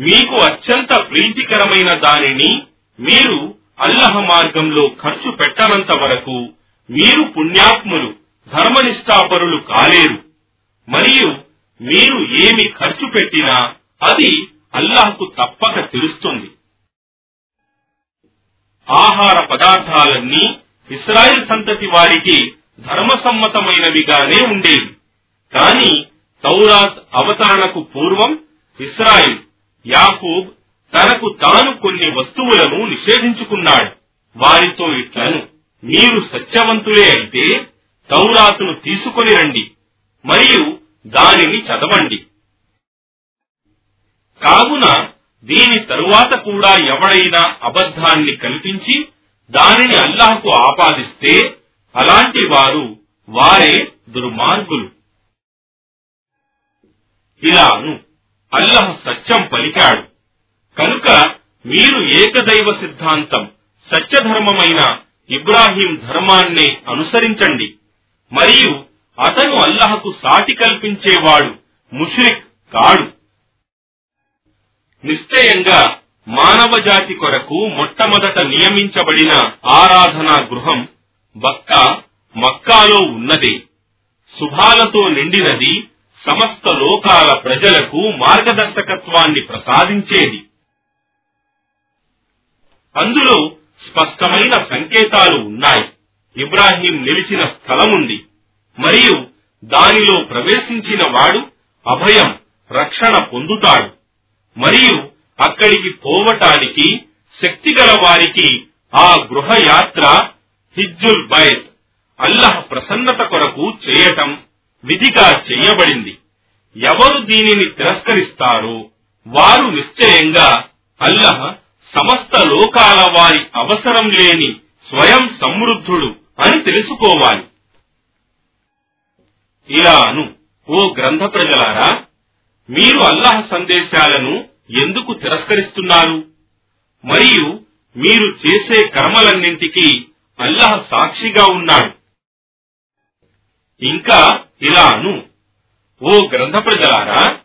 మీకు అత్యంత ప్రీతికరమైన దానిని మీరు అల్లహ మార్గంలో ఖర్చు పెట్టనంత వరకు మీరు పుణ్యాత్ములు ధర్మనిష్టాపరులు కాలేరు. మరియు మీరు ఏమి ఖర్చు పెట్టినా అది అల్లాహ్కు తప్పక తెలుస్తుంది. ఆహార పదార్థాలన్నీ ఇస్రాయిల్ సంతతి వారికి ధర్మసమ్మతమైనవిగానే ఉండేవి. కాని తౌరాత్ అవతరణకు పూర్వం ఇస్రాయిల్ యాకూబ్ తనకు తాను కొన్ని వస్తువులను నిషేధించుకున్నాడు. వారితో ఇట్లను మీరు సత్యవంతులే అయితే తౌరాతును తీసుకొని రండి మరియు దానిని చదవండి. కావున దీని తరువాత కూడా ఎవడైనా అబద్ధాన్ని కల్పించి దానిని అల్లాహకు ఆపాదిస్తే అలాంటి వారు వారే దుర్మార్గులు. ఇలాను అల్లహ సత్యం పలికాడు. కనుక మీరు ఏకదైవ సిద్ధాంతం సత్యధర్మమైన ఇబ్రాహీం ధర్మాన్నే అనుసరించండి. మరియు అతను అల్లహకు సాటి కల్పించేవాడు ముష్రిక్ కాడు. నిశ్చయంగా మానవ జాతి కొరకు మొట్టమొదట నియమించబడిన ఆరాధనా గృహం బక్కా మక్కాలో ఉన్నదే. శుభాలతో నిండినది సమస్త లోకాల ప్రజలకు మార్గదర్శకత్వాన్ని ప్రసాదించేది. అందులో స్పష్టమైన సంకేతాలు ఉన్నాయి. ఇబ్రాహీం నిలిచిన స్థలముంది. మరియు దానిలో ప్రవేశించిన వాడు అభయం రక్షణ పొందుతాడు. మరియు అక్కడికి పోవటానికి శక్తిగల వారికి ఆ గృహయాత్ర హిజ్జుల్ బైత్ అల్లహ ప్రసన్నత కొరకు చేయటం విధిగా చేయబడింది ఎవరు దీనిని తిరస్కరిస్తారో వారు నిశ్చయంగా అల్లహ సమస్త లోకాల వారి అవసరం లేని స్వయం సమృద్ధుడు అని తెలుసుకోవాలి. ఇలాను ఓ గ్రంథ ప్రజలారా మీరు అల్లహ సందేశాలను ఎందుకు తిరస్కరిస్తున్నారు? మరియు మీరు చేసే కర్మలన్నింటికీ అల్లాహ్ సాక్షిగా ఉన్నాడు. ఇంకా ఇలాను. ఓ గ్రంథ ప్రజలారా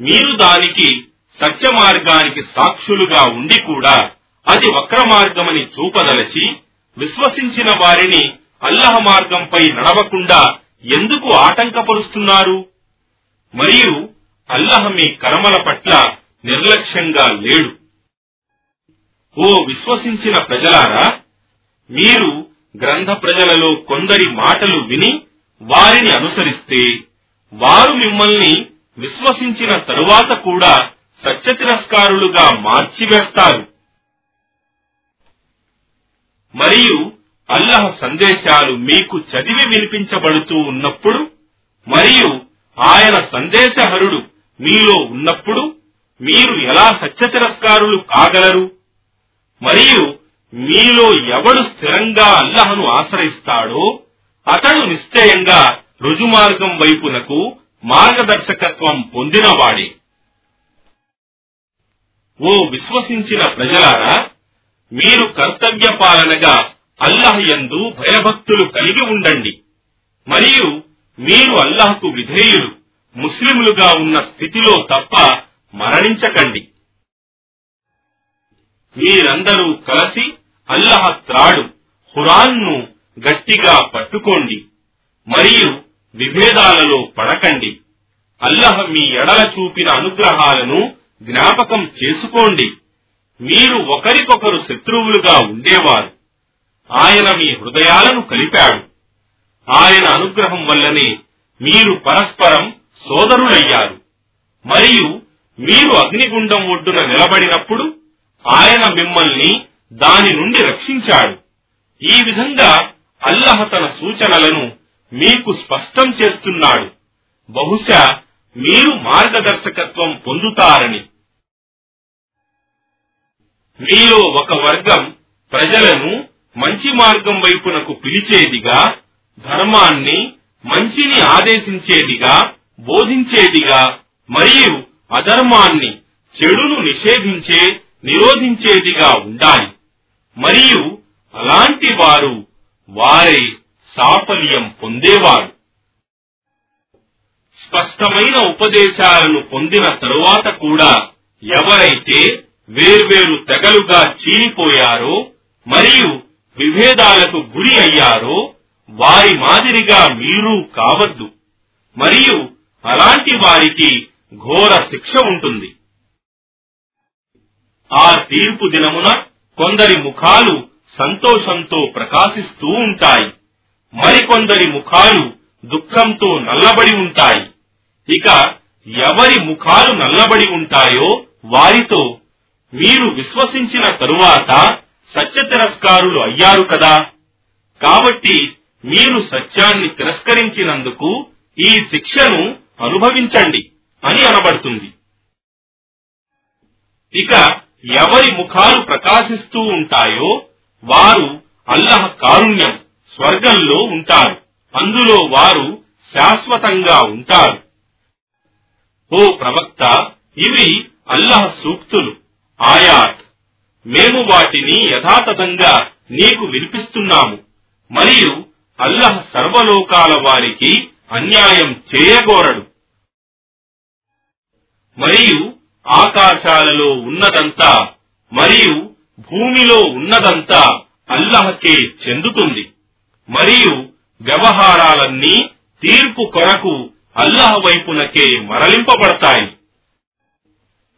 మీరు దానికి సత్య మార్గానికి సాక్షులుగా ఉండి కూడా అది వక్ర మార్గమని చూపదలచి విశ్వసించిన వారిని అల్లహ మార్గంపై నడవకుండా ఎందుకు ఆటంకపరుస్తున్నారు? మరియు అల్లహ మీ కర్మల పట్ల నిర్లక్ష్యంగా లేడు. ఓ విశ్వసించిన ప్రజలారా మీరు గ్రంథ ప్రజలలో కొందరి మాటలు విని వారిని అనుసరిస్తే వారు మిమ్మల్ని విశ్వసించిన తరువాత కూడా సత్య తిరస్కారులుగా మార్చివేస్తారు. మరియు అల్లహ సందేశాలు మీకు చదివి వినిపించబడుతూ ఉన్నప్పుడు మరియు ఆయన సందేశహరుడు మీలో ఉన్నప్పుడు మీరు ఎలా సత్య తిరస్కారులు కాగలరు? మరియు మీలో ఎవడు స్థిరంగా అల్లహను ఆశ్రయిస్తాడో అతడు నిశ్చయంగా రుజుమార్గం వైపునకు మార్గదర్శకత్వం పొందినవాడే. ఓ విశ్వసించిన ప్రజలారా మీరు కర్తవ్య పాలనగా అల్లహ్ యందు భయభక్తులు కలిగి ఉండండి. మరియు మీరు అల్లహకు విధేయులు ముస్లిములుగా ఉన్న స్థితిలో తప్ప మరణించకండి. మీరందరూ కలిసి అల్లహ త్రాడు హురాన్ను గట్టిగా పట్టుకోండి మరియు విభేదాలలో పడకండి. అల్లహ మీ ఎడల చూపిన అనుగ్రహాలను జ్ఞాపకం చేసుకోండి. మీరు ఒకరికొకరు శత్రువులుగా ఉండేవారు. ఆయన మీ హృదయాలను కలిపాడు. ఆయన అనుగ్రహం వల్లనే మీరు పరస్పరం సోదరులయ్యారు. మరియు మీరు అగ్నిగుండం ఒడ్డున నిలబడినప్పుడు ఆయన మిమ్మల్ని దాని నుండి రక్షించాడు. ఈ విధంగా అల్లహ తన సూచనలను మీకు స్పష్టం చేస్తున్నాడు. బహుశా మీరు మార్గదర్శకత్వం పొందుతారని. మీలో ఒక వర్గం ప్రజలను మంచి మార్గం వైపునకు పిలిచేదిగా ధర్మాన్ని మంచిని ఆదేశించేదిగా బోధించేదిగా మరియు అధర్మాన్ని చెడును నిషేధించే నిరోధించేదిగా ఉండాలి. మరియు అలాంటి వారు వారే సాఫల్యం పొందేవారు. స్పష్టమైన ఉపదేశాలను పొందిన తరువాత కూడా ఎవరైతే వేర్వేరు తెగలుగా చీలిపోయారో మరియు విభేదాలకు గురి అయ్యారో వారి మాదిరిగా మీరు కావద్దు. మరియు అలాంటి వారికి ఘోర శిక్ష ఉంటుంది. ఆ తీర్పు దినమున కొందరి ముఖాలు సంతోషంతో ప్రకాశిస్తూ ఉంటాయి. మరికొందరి ముఖాలు దుఃఖంతో నల్లబడి ఉంటాయి. ఇక ఎవరి ముఖాలు నల్లబడి ఉంటాయో వారితో మీరు విశ్వసించిన తరువాత సత్య తిరస్కారులు అయ్యారు కదా. కాబట్టి మీరు సత్యాన్ని తిరస్కరించినందుకు ఈ శిక్షను అనుభవించండి అని అనబడుతుంది. ఇక ఎవరి ముఖాలు ప్రకాశిస్తూ ఉంటాయో వారు అల్లహ కారుణ్యం స్వర్గంలో ఉంటారు. అందులో వారు శాశ్వతంగా ఉంటారు. ఓ ప్రవక్త ఇవి అల్లహ సూక్తులు ఆయాత్. మేము వాటిని యథాతథంగా నీకు వినిపిస్తున్నాము. మరియు అల్లహ సర్వలోకాల వారికి అన్యాయం చేయగోరడు. మరియు ఆకాశాలలో ఉన్నదంతా మరియు భూమిలో ఉన్నదంతా అల్లహకే చెందుతుంది. మరియు వ్యవహారాలన్నీ తీర్పు కొరకు అల్లహ వైపునకే మరలింపబడతాయి.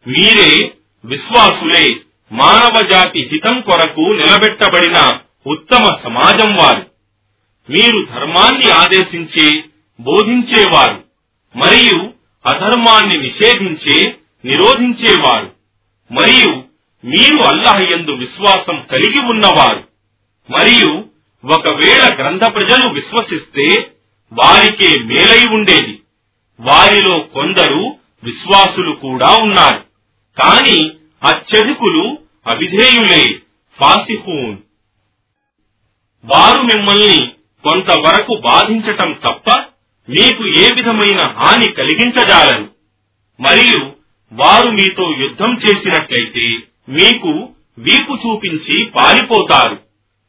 మీరే విశ్వాసులే మానవ జాతి హితం కొరకు నిలబెట్టబడిన ఉత్తమ సమాజం వారు. మీరు ధర్మాన్ని ఆదేశించే బోధించేవారు. మరియు అధర్మాన్ని నిషేధించే నిరోధించేవారు. మరియు మీరు అల్లాహ్ యందు విశ్వాసం కలిగి ఉన్నవారు. మరియు ఒకవేళ గ్రంథ ప్రజలు విశ్వసిస్తే వారికే మేలై ఉండేది. వారిలో కొందరు విశ్వాసులు కూడా ఉన్నారు. కాని అత్యధికులు అవిధేయులే ఫాసిహూన్. వారు మిమ్మల్ని కొంతవరకు బాధించటం తప్ప మీకు ఏ విధమైన హాని కలిగించజాలరు. మరియు వారు మీతో యుద్ధం చేసినట్లయితే మీకు వీపు చూపించి పారిపోతారు.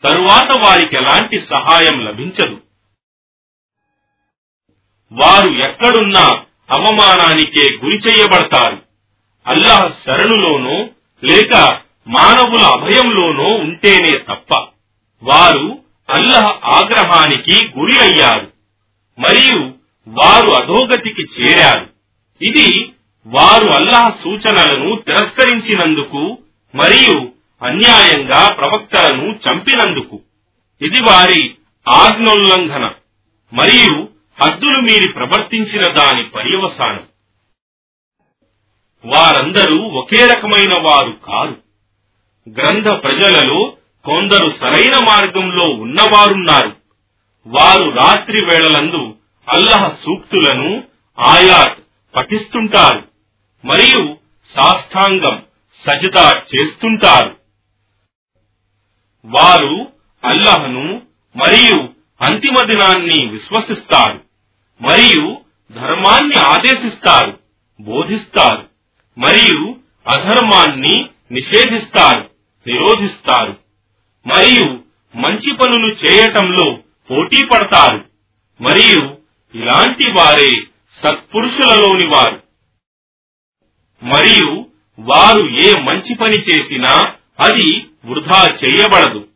తరువాత వారికి ఎలాంటి సహాయం లభించదు. వారు ఎక్కడున్నా అవమానానికే గురి చేయబడతారు. అల్లాహ్ శరణులోనో లేక మానవుల అభయంలోనో ఉంటేనే తప్ప వారు అల్లహ ఆగ్రహానికి గురి అయ్యారు. మరియు వారు అధోగతికి చేరారు. ఇది వారు అల్లాహ్ సూచనలను తిరస్కరించినందుకు మరియు అన్యాయంగా ప్రవక్తలను చంపినందుకు. ఇది వారి ఆజ్ఞోల్లంఘన మరియు హద్దులు మీరి ప్రవర్తించిన దాని పర్యవసానం. వారందరూ ఒకే రకమైన వారు కారు. గ్రంథ ప్రజలలో కొందరు సరైన మార్గంలో ఉన్నవారున్నారు. వారు రాత్రి వేళలందు అల్లహ సూక్తులను ఆయాత్ పఠిస్తుంటారు. మరియు సాష్టాంగం సజదా చేస్తుంటారు. వారు అల్లహను మరియు అంతిమ దినాన్ని విశ్వసిస్తారు మరియు ధర్మాన్ని ఆదేశిస్తారు బోధిస్తారు మరియు అధర్మాన్ని నిషేధిస్తారు నిరోధిస్తారు మరియు మంచి పనులు చేయటంలో పోటీ పడతారు మరియు ఇలాంటి వారే సత్పురుషులలోని వారు. మరియు వారు ఏ మంచి పని చేసినా అది వృధా చేయబడదు.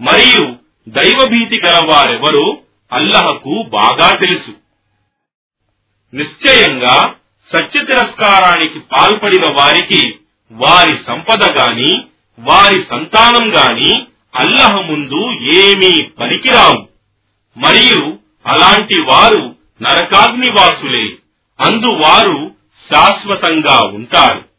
మరియు దైవభీతి గల వారెవరో అల్లహకు బాగా తెలుసు. నిశ్చయంగా సత్య తిరస్కారానికి పాల్పడిన వారికి వారి సంపద గాని వారి సంతానం గాని అల్లహ ముందు ఏమీ పనికిరావు. మరియు అలాంటి వారు నరకాగ్నివాసులే. అందువారు శాశ్వతంగా ఉంటారు.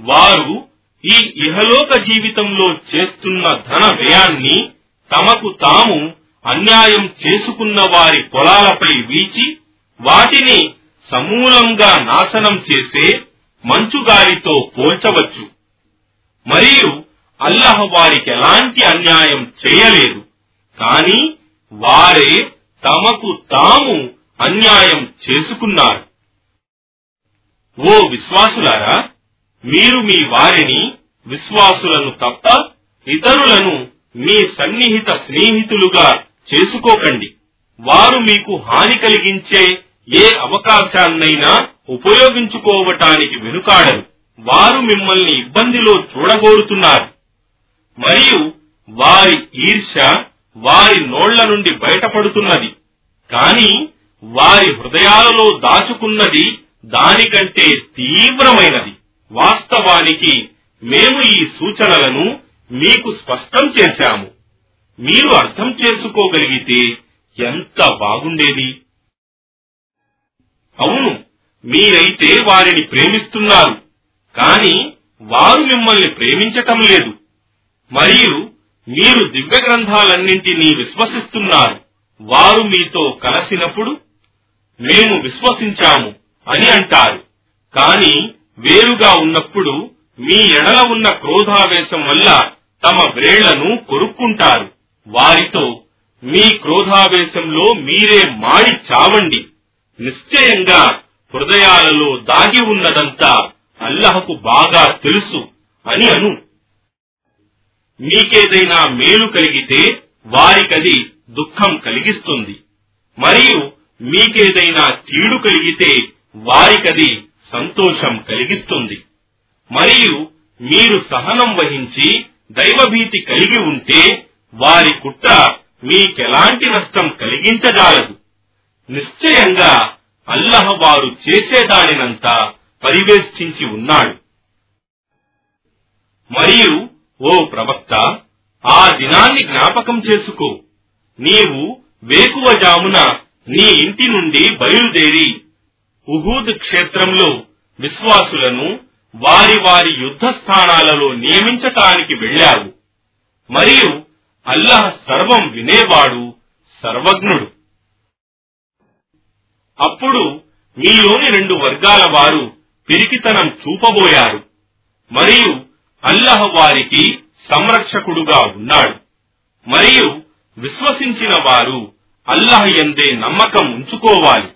వారు ఈ ఇహలోక జీవితంలో చేస్తున్న ధన వ్యయాన్ని తమకు తాము అన్యాయం చేసుకున్న వారి పొలాలపై వీచి వాటిని సమూలంగా నాశనం చేసే మంచుగాలితో పోల్చవచ్చు. మరియు అల్లహ వారికి ఎలాంటి అన్యాయం చేయలేదు. కాని వారే తమకు తాము అన్యాయం చేసుకున్నారు. ఓ విశ్వాసులారా మీరు మీ వారిని విశ్వాసులను తప్ప ఇతరులను మీ సన్నిహిత స్నేహితులుగా చేసుకోకండి. వారు మీకు హాని కలిగించే ఏ అవకాశాన్నైనా ఉపయోగించుకోవటానికి వెనుకాడరు. వారు మిమ్మల్ని ఇబ్బందిలో చూడగోరుతున్నారు. మరియు వారి ఈర్ష వారి నోళ్ళ నుండి బయటపడుతున్నది. కాని వారి హృదయాలలో దాచుకున్నది దానికంటే తీవ్రమైనది. వాస్తవానికి మేము ఈ సూచనలను మీకు స్పష్టం చేశాము. మీరు అర్థం చేసుకోగలిగితే ఎంత బాగుండేది? అవును మీరైతే వారిని ప్రేమిస్తున్నారు కానీ వారు మిమ్మల్ని ప్రేమించటం లేదు. మరియు మీరు దివ్య గ్రంథాలన్నింటినీ విశ్వసిస్తున్నారు. వారు మీతో కలిసినప్పుడు మేము విశ్వసించాము అని అంటారు. కానీ వేరుగా ఉన్నప్పుడు మీ ఎడల ఉన్న క్రోధావేశం వల్ల తమ వ్రేళ్ళను కొరుక్కుంటారు. వారితో మీ క్రోధావేశంలో మీరే మాడి చావండి. నిశ్చయంగా హృదయాలలో దాగి ఉన్నదంతా అల్లహకు బాగా తెలుసు అని అను. మీకేదైనా మేలు కలిగితే వారికది దుఃఖం కలిగిస్తుంది. మరియు మీకేదైనా కీడు కలిగితే వారికది సంతోషం కలిగిస్తుంది. మరియు మీరు సహనం వహించి దైవభీతి కలిగి ఉంటే వారి కుట్ర మీకెలాంటి నష్టం కలిగించజాలదు. నిశ్చయంగా అల్లహ వారు చేసేదానినంతా పరివేష్టించి ఉన్నాడు. మరియు ఓ ప్రవక్త ఆ దినాన్ని జ్ఞాపకం చేసుకో. నీవు వేకువజామున నీ ఇంటి నుండి బయలుదేరి ఉహూద్ క్షేత్రంలో విశ్వాసులను వారి వారి యుద్ధ స్థానాలలో నియమించటానికి వెళ్ళావు. మరియు అల్లాహ్ సర్వం వినేవాడు సర్వజ్ఞుడు. అప్పుడు మీలోని రెండు వర్గాల వారు పిరికితనం చూపబోయారు. మరియు అల్లహ వారికి సంరక్షకుడుగా ఉన్నాడు. మరియు విశ్వసించిన వారు అల్లహ ఎందే నమ్మకం ఉంచుకోవాలి.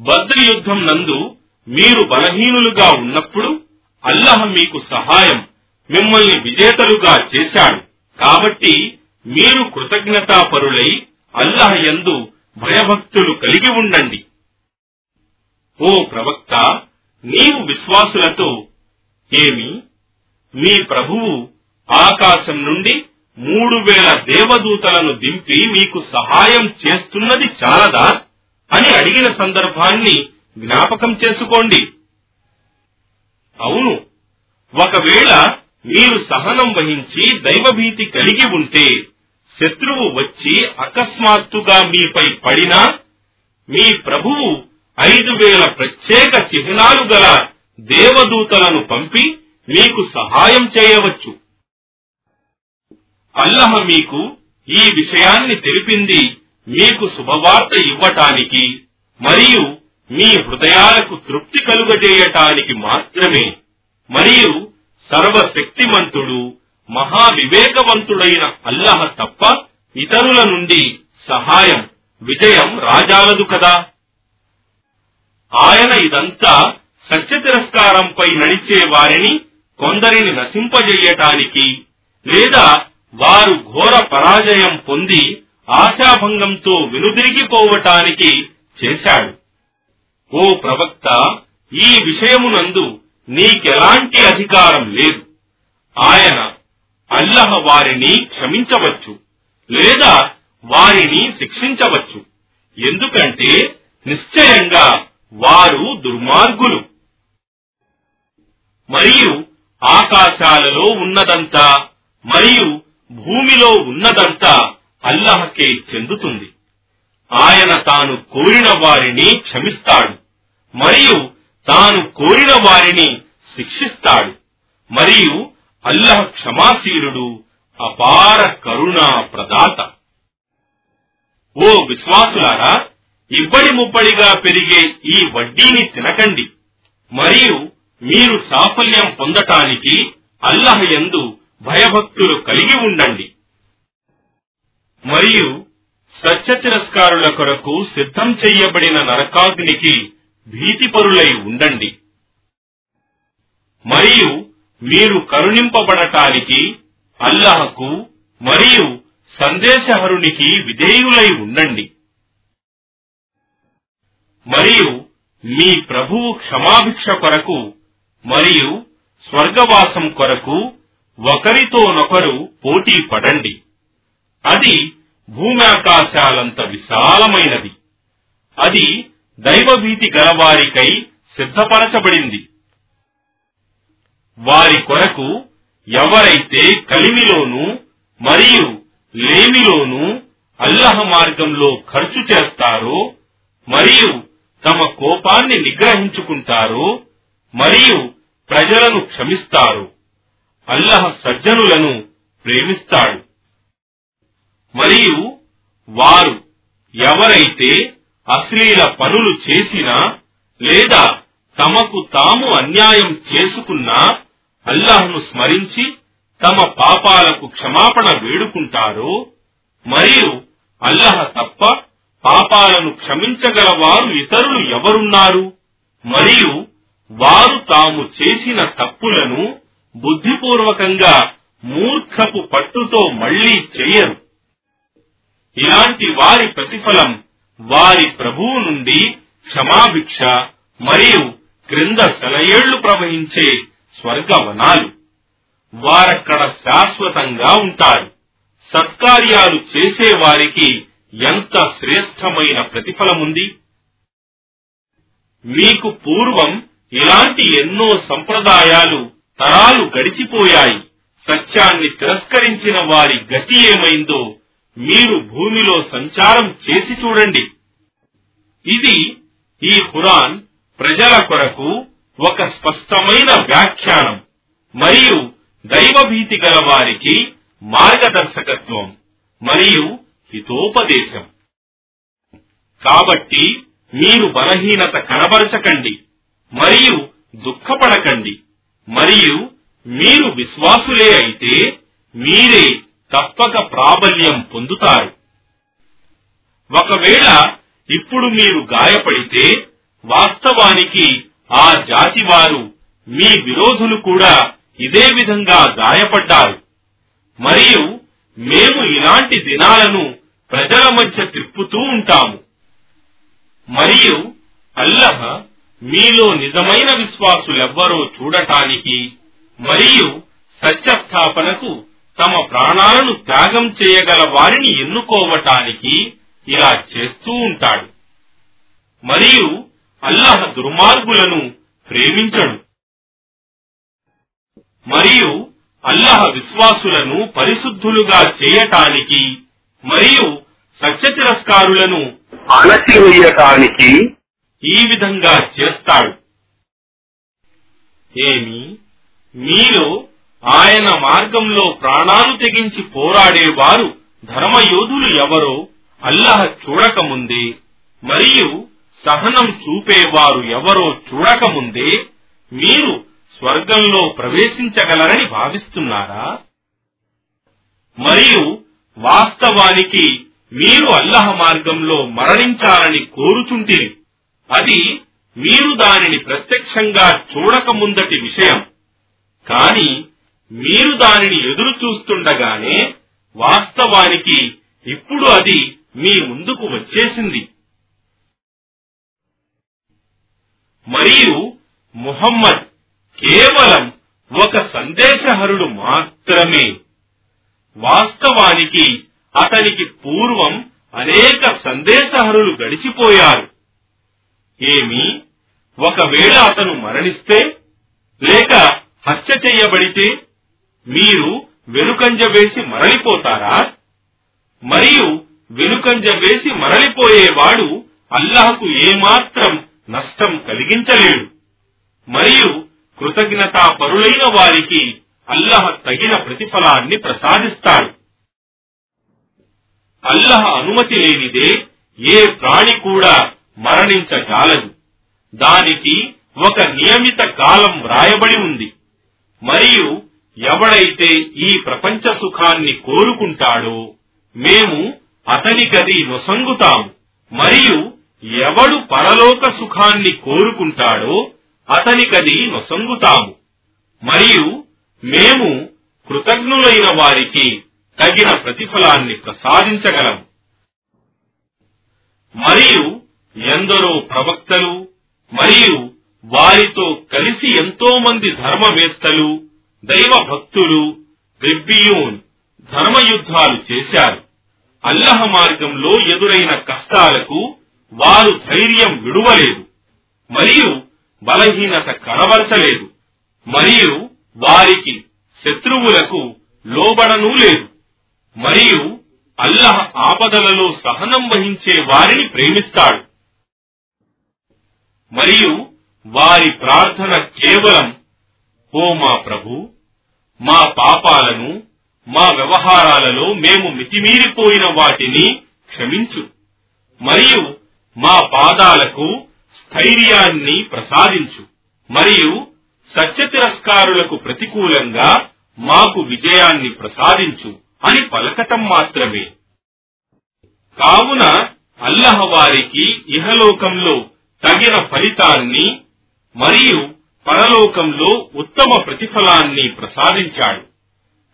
బద్ర యుద్ధం నందు మీరు బలహీనులుగా ఉన్నప్పుడు అల్లహ మీకు సహాయం మిమ్మల్ని విజేతలుగా చేశాడు. కాబట్టి మీరు కృతజ్ఞతాపరులై అల్లహ యందు భయభక్తులు కలిగి ఉండండి. ఓ ప్రవక్త నీవు విశ్వాసులతో ఏమి? మీ ప్రభువు ఆకాశం నుండి మూడు వేల దేవదూతలను దింపి మీకు సహాయం చేస్తున్నది చాలదా? అని అడిగిన సందర్భాన్ని జ్ఞాపకం చేసుకోండి. అవును ఒకవేళ మీరు సహనం వహించి దైవభీతి కలిగి ఉంటే శత్రువు వచ్చి అకస్మాత్తుగా మీపై పడినా మీ ప్రభువు ఐదు వేల ప్రత్యేక చిహ్నాలు గల దేవదూతలను పంపి మీకు సహాయం చేయవచ్చు. అల్లహ మీకు ఈ విషయాన్ని తెలిపింది. మీకు శుభవార్త ఇవ్వటానికి మరియు మీ హృదయాలకు తృప్తి కలుగజేయటానికి మాత్రమే. మరియు సర్వశక్తిమంతుడు మహావివేకవంతుడైన అల్లహ తప్ప ఇతరుల నుండి సహాయం విజయం రాజాలదు కదా. ఆయన ఇదంతా సత్య తిరస్కారంపై నడిచే వారిని కొందరిని నశింపజేయటానికి లేదా వారు ఘోర పరాజయం పొంది ఆశాభంగంతో వెనుదిరిగిపోవటానికి చేశాడు. ఓ ప్రవక్త ఈ విషయమునందు నీకెలాంటి అధికారం లేదు. ఆయన అల్లహ వారిని క్షమించవచ్చు లేదా వారిని శిక్షించవచ్చు. ఎందుకంటే నిశ్చయంగా వారు దుర్మార్గులు. మరియు ఆకాశాలలో ఉన్నదంతా మరియు భూమిలో ఉన్నదంతా అల్లాహకే చెందుతుంది. ఆయన తాను కోరిన వారిని క్షమిస్తాడు. మరియు తాను కోరిన వారిని శిక్షిస్తాడు. మరియు అల్లహ క్షమాశీలుడు అపార కరుణా ప్రదాత. ఓ విశ్వాసులారా ఇబ్బడి ముబ్బడిగా పెరిగే ఈ వడ్డీని తినకండి. మరియు మీరు సాఫల్యం పొందటానికి అల్లహ యందు భయభక్తులు కలిగి ఉండండి. మరియు సత్య తిరస్కారుల కొరకు సిద్ధం చెయ్యబడిన నరకాగ్నికి భీతిపరులై ఉండండి. మరియు మీరు కరుణింపబడటానికి అల్లహకు మరియు సందేశహరునికి విధేయులై ఉండండి. మరియు మీ ప్రభువు క్షమాభిక్ష కొరకు మరియు స్వర్గవాసం కొరకు ఒకరితోనొకరు పోటీ పడండి. అది భూమాకాశాలంత విశాలమైనది. అది దైవభీతి గలవారికై సిద్ధపరచబడింది. వారి కొరకు ఎవరైతే కలిమిలోను మరియు లేమిలోను అల్లహ మార్గంలో ఖర్చు చేస్తారో మరియు తమ కోపాన్ని నిగ్రహించుకుంటారో మరియు ప్రజలను క్షమిస్తారు అల్లహ సజ్జనులను ప్రేమిస్తాడు. మరియు వారు ఎవరైతే అశ్లీల పనులు చేసినా లేదా తమకు తాము అన్యాయం చేసుకున్నా అల్లాహ్ను స్మరించి తమ పాపాలకు క్షమాపణ వేడుకుంటారో మరియు అల్లహ తప్ప పాపాలను క్షమించగల వారు ఇతరులు ఎవరున్నారు? మరియు వారు తాము చేసిన తప్పులను బుద్ధిపూర్వకంగా మూర్ఖపు పట్టుతో మళ్ళీ చేయరు. ఇలాంటి వారి ప్రతిఫలం వారి ప్రభువు నుండి క్షమాభిక్ష మరియు క్రింద సెలయేళ్ళు ప్రవహించే స్వర్గవనాలు. వారక్కడ శాశ్వతంగా ఉంటారు. సత్కార్యాలు చేసే వారికి ఎంత శ్రేష్టమైన ప్రతిఫలముంది? మీకు పూర్వం ఇలాంటి ఎన్నో సంప్రదాయాలు తరాలు గడిచిపోయాయి. సత్యాన్ని తిరస్కరించిన వారి గతి ఏమైందో మీరు భూమిలో సంచారం చేసి చూడండి. ఇది ఈ ఖురాన్ ప్రజల కొరకు ఒక స్పష్టమైన వ్యాఖ్యానం మరియు దైవభీతి గల వారికి మార్గదర్శకత్వం మరియు హితోపదేశం. కాబట్టి మీరు బలహీనత కనబరచకండి మరియు దుఃఖపడకండి మరియు మీరు విశ్వాసులే అయితే మీరే తప్పక ప్రాబల్యం పొందుతారు. ఒకవేళ ఇప్పుడు మీరు గాయపడితే వాస్తవానికి ఆ జాతి వారు మీ విరోధులు కూడా ఇదే విధంగా గాయపడ్డారు. మరియు మేము ఇలాంటి దినాలను ప్రజల మధ్య తిప్పుతూ ఉంటాము. మరియు అల్లహ మీలో నిజమైన విశ్వాసులెవ్వరో చూడటానికి మరియు సత్యస్థాపనకు తమ ప్రాణాలను త్యాగం చేయగల వారిని ఎన్నుకోవటానికి ఇలా చేస్తూ ఉంటాడు. మరియు అల్లహ దుర్మార్గులను ప్రేమించడు. మరియు అల్లహ విశ్వాసులను పరిశుద్ధులుగా చేయటానికి మరియు సత్య తిరస్కారులను అణచివేయటానికి ఈ విధంగా చేస్తాడు. ఏమి? మీలో ఆయన మార్గంలో ప్రాణాలు తెగించి పోరాడేవారు ధర్మయోధులు ఎవరో అల్లహ చూడకముందే మరియు సహనం చూపేవారు ఎవరో చూడకముందే మీరు స్వర్గంలో ప్రవేశించగలరని భావిస్తున్నారా? మరియు వాస్తవానికి మీరు అల్లహ మార్గంలో మరణించాలని కోరుచుంటిరి. అది మీరు దానిని ప్రత్యక్షంగా చూడకముందటి విషయం. కానీ మీరు దానిని ఎదురు చూస్తుండగానే వాస్తవానికి ఇప్పుడు అది మీ ముందుకు వచ్చేసింది. మరియు ముహమ్మద్ కేవలం ఒక సందేశహరుడు మాత్రమే. వాస్తవానికి అతనికి పూర్వం అనేక సందేశహరులు గడిచిపోయారు. ఏమి? ఒకవేళ అతను మరణిస్తే లేక హత్య చెయ్యబడితే మీరు వెనుకంజ వేసి మరలిపోతారా? మరియు వెనుకంజ వేసి మరలిపోయేవాడు అల్లాహకు ఏమాత్రం నష్టం కలిగించలేడు. మరియు కృతజ్ఞతా పరులైన వారికి అల్లహ తగిన ప్రతిఫలాన్ని ప్రసాదిస్తాడు. అల్లహ అనుమతి లేనిదే ఏ ప్రాణి కూడా మరణించజాలదు. దానికి ఒక నియమిత కాలం వ్రాయబడి ఉంది. మరియు ఎవడైతే ఈ ప్రపంచ సుఖాన్ని కోరుకుంటాడో మేము అతని గది నొసంగుతాము. మరియు ఎవడు పరలోక సుఖాన్ని కోరుకుంటాడో అతనికది నొసంగుతాము. మరియు మేము కృతజ్ఞులైన వారికి తగిన ప్రతిఫలాన్ని ప్రసాదించగలము. మరియు ఎందరో ప్రవక్తలు మరియు వారితో కలిసి ఎంతో మంది ధర్మవేత్తలు దైవ భక్తులు రిబ్బియూన్ ధర్మయుద్ధాలు చేశారు. అల్లహ మార్గంలో ఎదురైన కష్టాలకు వారు ధైర్యం విడువలేదు. మరియు బలహీనత కనబరచలేదు. మరియు వారికి శత్రువులకు లోబడనూ లేదు. మరియు అల్లహ ఆపదలలో సహనం వహించే వారిని ప్రేమిస్తాడు. మరియు వారి ప్రార్థన కేవలం ఓ మా ప్రభు మా పాపాలను మా వ్యవహారాలలో మేము మితిమీరిపోయిన వాటిని క్షమించు. మరియు మా పాదాలకు స్థైర్యాన్ని ప్రసాదించు. మరియు సత్య తిరస్కారులకు ప్రతికూలంగా మాకు విజయాన్ని ప్రసాదించు అని పలకటం మాత్రమే. కావున అల్లహ వారికి ఇహలోకంలో తగిన ఫలితాన్ని మరియు పరలోకంలో ఉత్తమ ప్రతిఫలాన్ని ప్రసాదించాడు.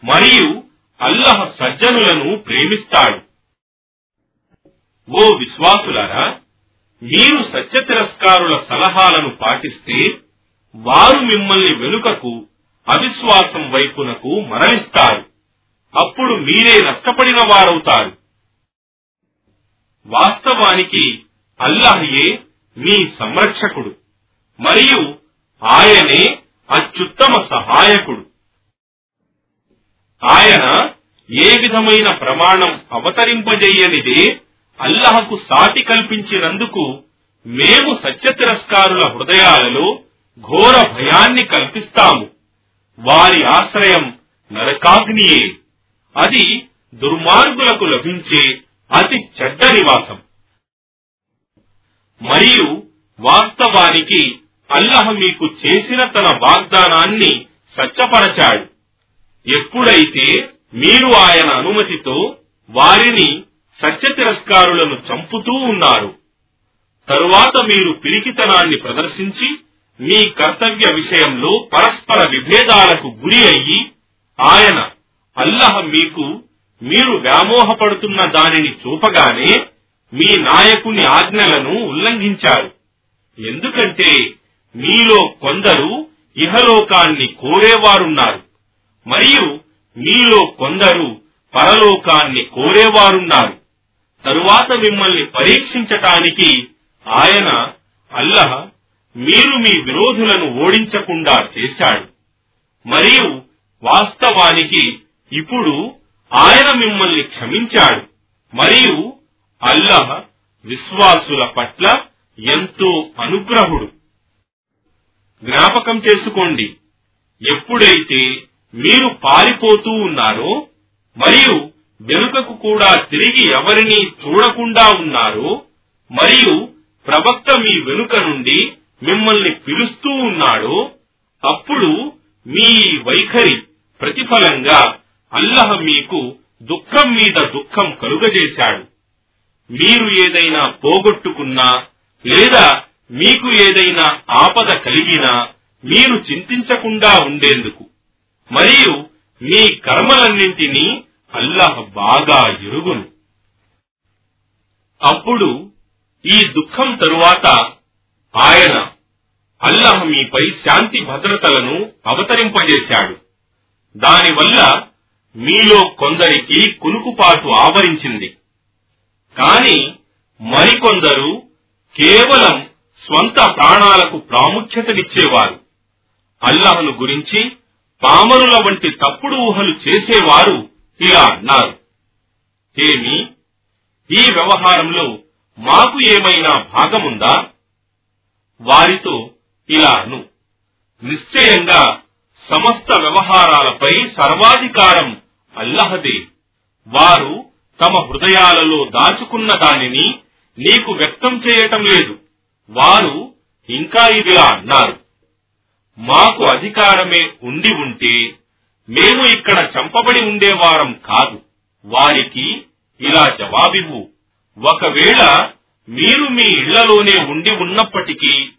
మరియు అల్లహ సజ్జనులను ప్రేమిస్తాడు. ఓ విశ్వాసులారా మీరు సత్య తిరస్కారుల సలహాలను పాటిస్తే వారు మిమ్మల్ని వెనుకకు అవిశ్వాసం వైపునకు మరలిస్తారు. అప్పుడు మీరే నష్టపడిన వారవుతారు. వాస్తవానికి అల్లాహయే మీ సంరక్షకుడు. మరియు ఆయనే అత్యుత్తమ సహాయకుడు. ఆయన ఏ విధమైన ప్రమాణం అవతరింపజేయనిదే అల్లహకు సాటి కల్పించినందుకు మేము సత్య తిరస్కారుల హృదయాలలో ఘోర భయాన్ని కల్పిస్తాము. వారి ఆశ్రయం నరకాగ్నియే. అది దుర్మార్గులకు లభించే అతి చెడ్డ నివాసం. మరియు వాస్తవానికి అల్లహ మీకు చేసిన తన వాగ్దానాన్ని సత్యపరచాడు ఎప్పుడైతే మీరు ఆయన అనుమతితో వారిని సత్య తిరస్కారులను చంపుతూ ఉన్నారు తరువాత మీరు పిరికితనాన్ని ప్రదర్శించి మీ కర్తవ్య విషయంలో పరస్పర విభేదాలకు గురి అయ్యి ఆయన అల్లహ మీకు మీరు వ్యామోహపడుతున్న దానిని చూపగానే మీ నాయకుని ఆజ్ఞలను ఉల్లంఘించారు. ఎందుకంటే మీలో కొందరు ఇహలోకాన్ని కోరేవారున్నారు. మరియు మీలో కొందరు పరలోకాన్ని కోరేవారున్నారు. తరువాత మిమ్మల్ని పరీక్షించటానికి ఆయన అల్లహ మీరు మీ విరోధులను ఓడించకుండా చేశాడు. మరియు వాస్తవానికి ఇప్పుడు ఆయన మిమ్మల్ని క్షమించాడు. మరియు అల్లహ విశ్వాసుల పట్ల ఎంతో అనుగ్రహుడు. జ్ఞాపకం చేసుకోండి. ఎప్పుడైతే మీరు పారిపోతూ ఉన్నారో మరియు వెనుకకు కూడా తిరిగి ఎవరిని చూడకుండా ఉన్నారో మరియు ప్రవక్త మీ వెనుక నుండి మిమ్మల్ని పిలుస్తూ ఉన్నాడో అప్పుడు మీ వైఖరి ప్రతిఫలంగా అల్లహ మీకు దుఃఖం మీద దుఃఖం కలుగజేశాడు. మీరు ఏదైనా పోగొట్టుకున్నా లేదా మీకు ఏదైనా ఆపద కలిగినా మీరు చింతించకుండా ఉండేందుకు. మరియు మీ కర్మలన్నింటినీ అల్లాహ్ బాగా ఎరుగును. అప్పుడు ఈ దుఃఖం తరువాత ఆయన అల్లాహ్ మీపై శాంతి భద్రతలను అవతరింపజేశాడు. దానివల్ల మీలో కొందరికి కునుకుపాటు ఆవరించింది. కాని మరికొందరు కేవలం స్వంత ప్రాణాలకు ప్రాముఖ్యతనిచ్చేవారు. అల్లహను గురించి పామరుల వంటి తప్పుడు ఊహలు చేసేవారు ఇలా అన్నారు. ఏమి ఈ వ్యవహారంలో మాకు ఏమైనా భాగముందా? వారితో ఇలాను నిశ్చయంగా సమస్త వ్యవహారాలపై సర్వాధికారం అల్లహదే. వారు తమ హృదయాలలో దాచుకున్న దానిని నీకు వ్యక్తం చేయటం లేదు. వారు ఇంకా ఇదిలా అన్నారు మాకు అధికారమే ఉండి ఉంటే మేము ఇక్కడ చంపబడి ఉండేవారం కాదు. వారికి ఇలా జవాబివ్వు. ఒకవేళ మీరు మీ ఇళ్ళలోనే ఉండి ఉన్నప్పటికీ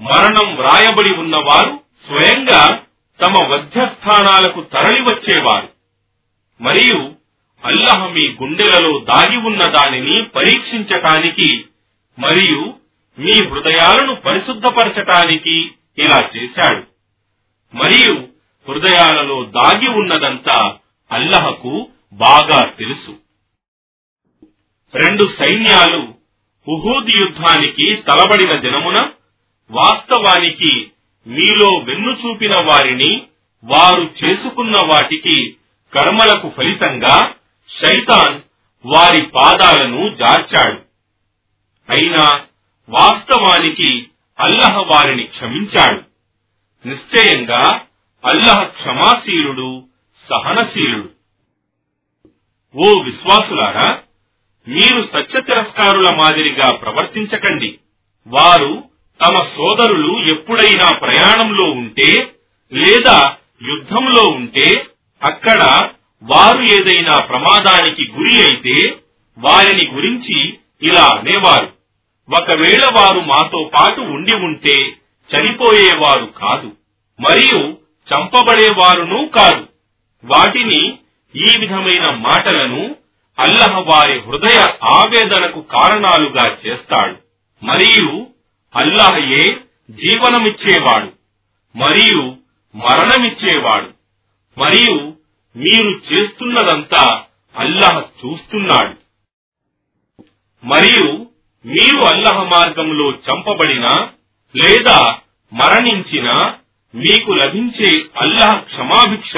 మరణం వ్రాయబడి ఉన్నవారు స్వయంగా తమ వధ్యస్థానాలకు తరలి వచ్చేవారు మరియు అల్లహ మీ గుండెలలో దాగి ఉన్న దానిని పరీక్షించటానికి మరియు మీ హృదయాలను పరిశుద్ధపరచటానికి ఇలా చేశాడు. మరియు హృదయాలలో దాగి ఉన్నదంతా అల్లహకు బాగా తెలుసు. రెండు సైన్యాలు ఉహూద్ యుద్ధానికి తలబడిన దినమున వాస్తవానికి మీలో వెన్ను చూపిన వారిని వారు చేసుకున్న వాటికి కర్మలకు ఫలితంగా శైతాన్ వారి పాదాలను జార్చాడు. అయినా వాస్తవానికి అల్లహ వారిని క్షమించాడు. నిశ్చయంగా అల్లహ క్షమాశీలుడు సహనశీలుడు. ఓ విశ్వాసులారా మీరు సత్య తిరస్కారుల మాదిరిగా ప్రవర్తించకండి. వారు తమ సోదరులు ఎప్పుడైనా ప్రయాణంలో ఉంటే లేదా యుద్ధంలో ఉంటే అక్కడ వారు ఏదైనా ప్రమాదానికి గురి అయితే వారిని గురించి ఇలా అనేవారు. ఒకవేళ వారు మాతో పాటు ఉండి ఉంటే చనిపోయేవారు కాదు మరియు చంపబడేవారును కాదు. వాటిని ఈ విధమైన మాటలను అల్లహ వారి హృదయ ఆవేదనకు కారణాలుగా చేస్తాడు. మరియు అల్లాహయే జీవనమిచ్చేవాడు మరియు మరణమిచ్చేవాడు మరియు మీరు చేస్తున్నదంతా అల్లాహ్ చూస్తున్నాడు. మరియు మీరు అల్లహ మార్గంలో చంపబడినా లేదా మరణించినా మీకు లభించే అల్లహ క్షమాభిక్ష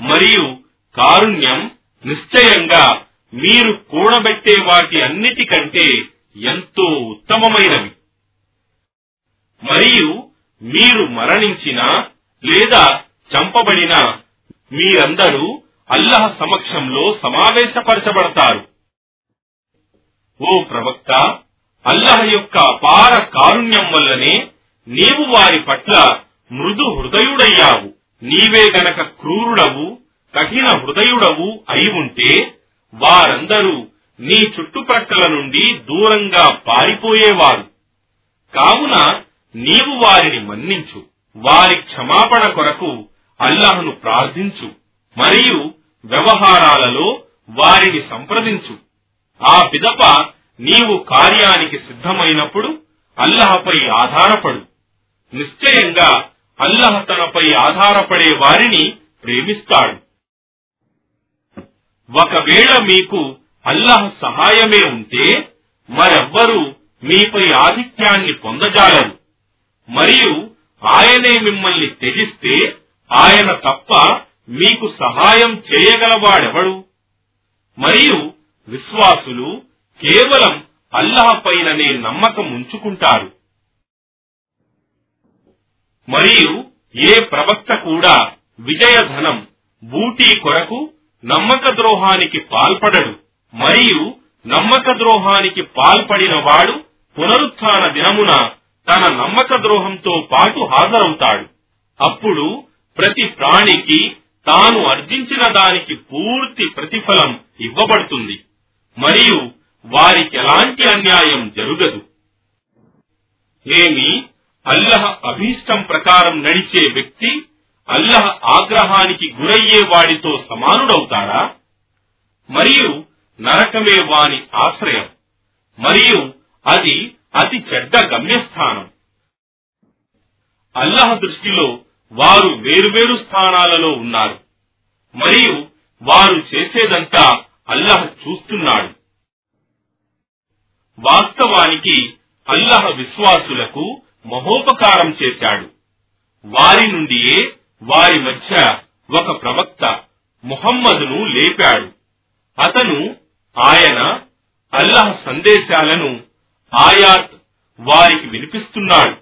మరియు కారుణ్యం నిశ్చయంగా మీరు కూడబెట్టే వాటి అన్నిటికంటే ఎంతో ఉత్తమమైనవి. మరియు మీరు మరణించినా లేదా చంపబడినా మీరందరూ అల్లహ సమక్షంలో సమావేశపరచబడతారు. ఓ ప్రవక్త! అల్లహ యొక్క అపార కారుణ్యం వల్లనే నీవు వారి పట్ల మృదు హృదయుడయ్యావు. నీవే గనక క్రూరుడవు కఠిన హృదయుడవు అయి ఉంటే వారందరూ నీ చుట్టుప్రక్కల నుండి దూరంగా పారిపోయేవారు. కావున నీవు వారిని మన్నించు. వారి క్షమాపణ కొరకు అల్లాహ్ను ప్రార్థించు. మరియు వ్యవహారాలలో వారిని సంప్రదించు. ఆ పిదప నీవు కార్యానికి సిద్ధమైనప్పుడు అల్లహపై ఆధారపడు. నిశ్చయంగా అల్లహ తనపై ఆధారపడే వారిని ప్రేమిస్తాడు. ఒకవేళ మీకు అల్లహ సహాయమే ఉంటే మరెవ్వరూ మీపై ఆధిక్యాన్ని పొందజాలరు. మరియు ఆయనే మిమ్మల్ని త్యజిస్తే ఆయన తప్ప మీకు సహాయం చేయగలవాడెవడు? మరియు విశ్వాసులు కేవలం అల్లాహ్ పైననే నమ్మకం ఉంచుకుంటారు మరియు ఏ ప్రవక్త కూడా విజయధనం బూటీ కొరకు నమ్మక ద్రోహానికి పాల్పడడు. మరియు నమ్మక ద్రోహానికి పాల్పడిన వాడు పునరుత్థాన దినమున తన నమ్మక ద్రోహంతో పాటు హాజరవుతాడు. అప్పుడు ప్రతి ప్రాణికి తాను అర్జించిన దానికి పూర్తి ప్రతిఫలం ఇవ్వబడుతుంది. మరియు వారికి ఎలాంటి అన్యాయం జరుగదు. ఏమి అల్లహ అభీష్టం ప్రకారం నడిచే వ్యక్తి అల్లహ ఆగ్రహానికి గురయ్యే వాడితో సమానుడవుతాడా? మరియు నరకమే వాని ఆశ్రయం. మరియు అది అతి చెడ్డ గమ్యస్థానం. అల్లహ దృష్టిలో వారు వేరువేరు స్థానాలలో ఉన్నారు. మరియు వారు చేసేదంతా అల్లహ చూస్తున్నాడు. వాస్తవానికి అల్లహ విశ్వాసులకు మహోపకారం చేశాడు. వారి నుండియే వారి మధ్య ఒక ప్రవక్త ముహమ్మదును లేపాడు. అతను ఆయన అల్లహ సందేశాలను ఆయాత్ వారికి వినిపిస్తున్నాడు.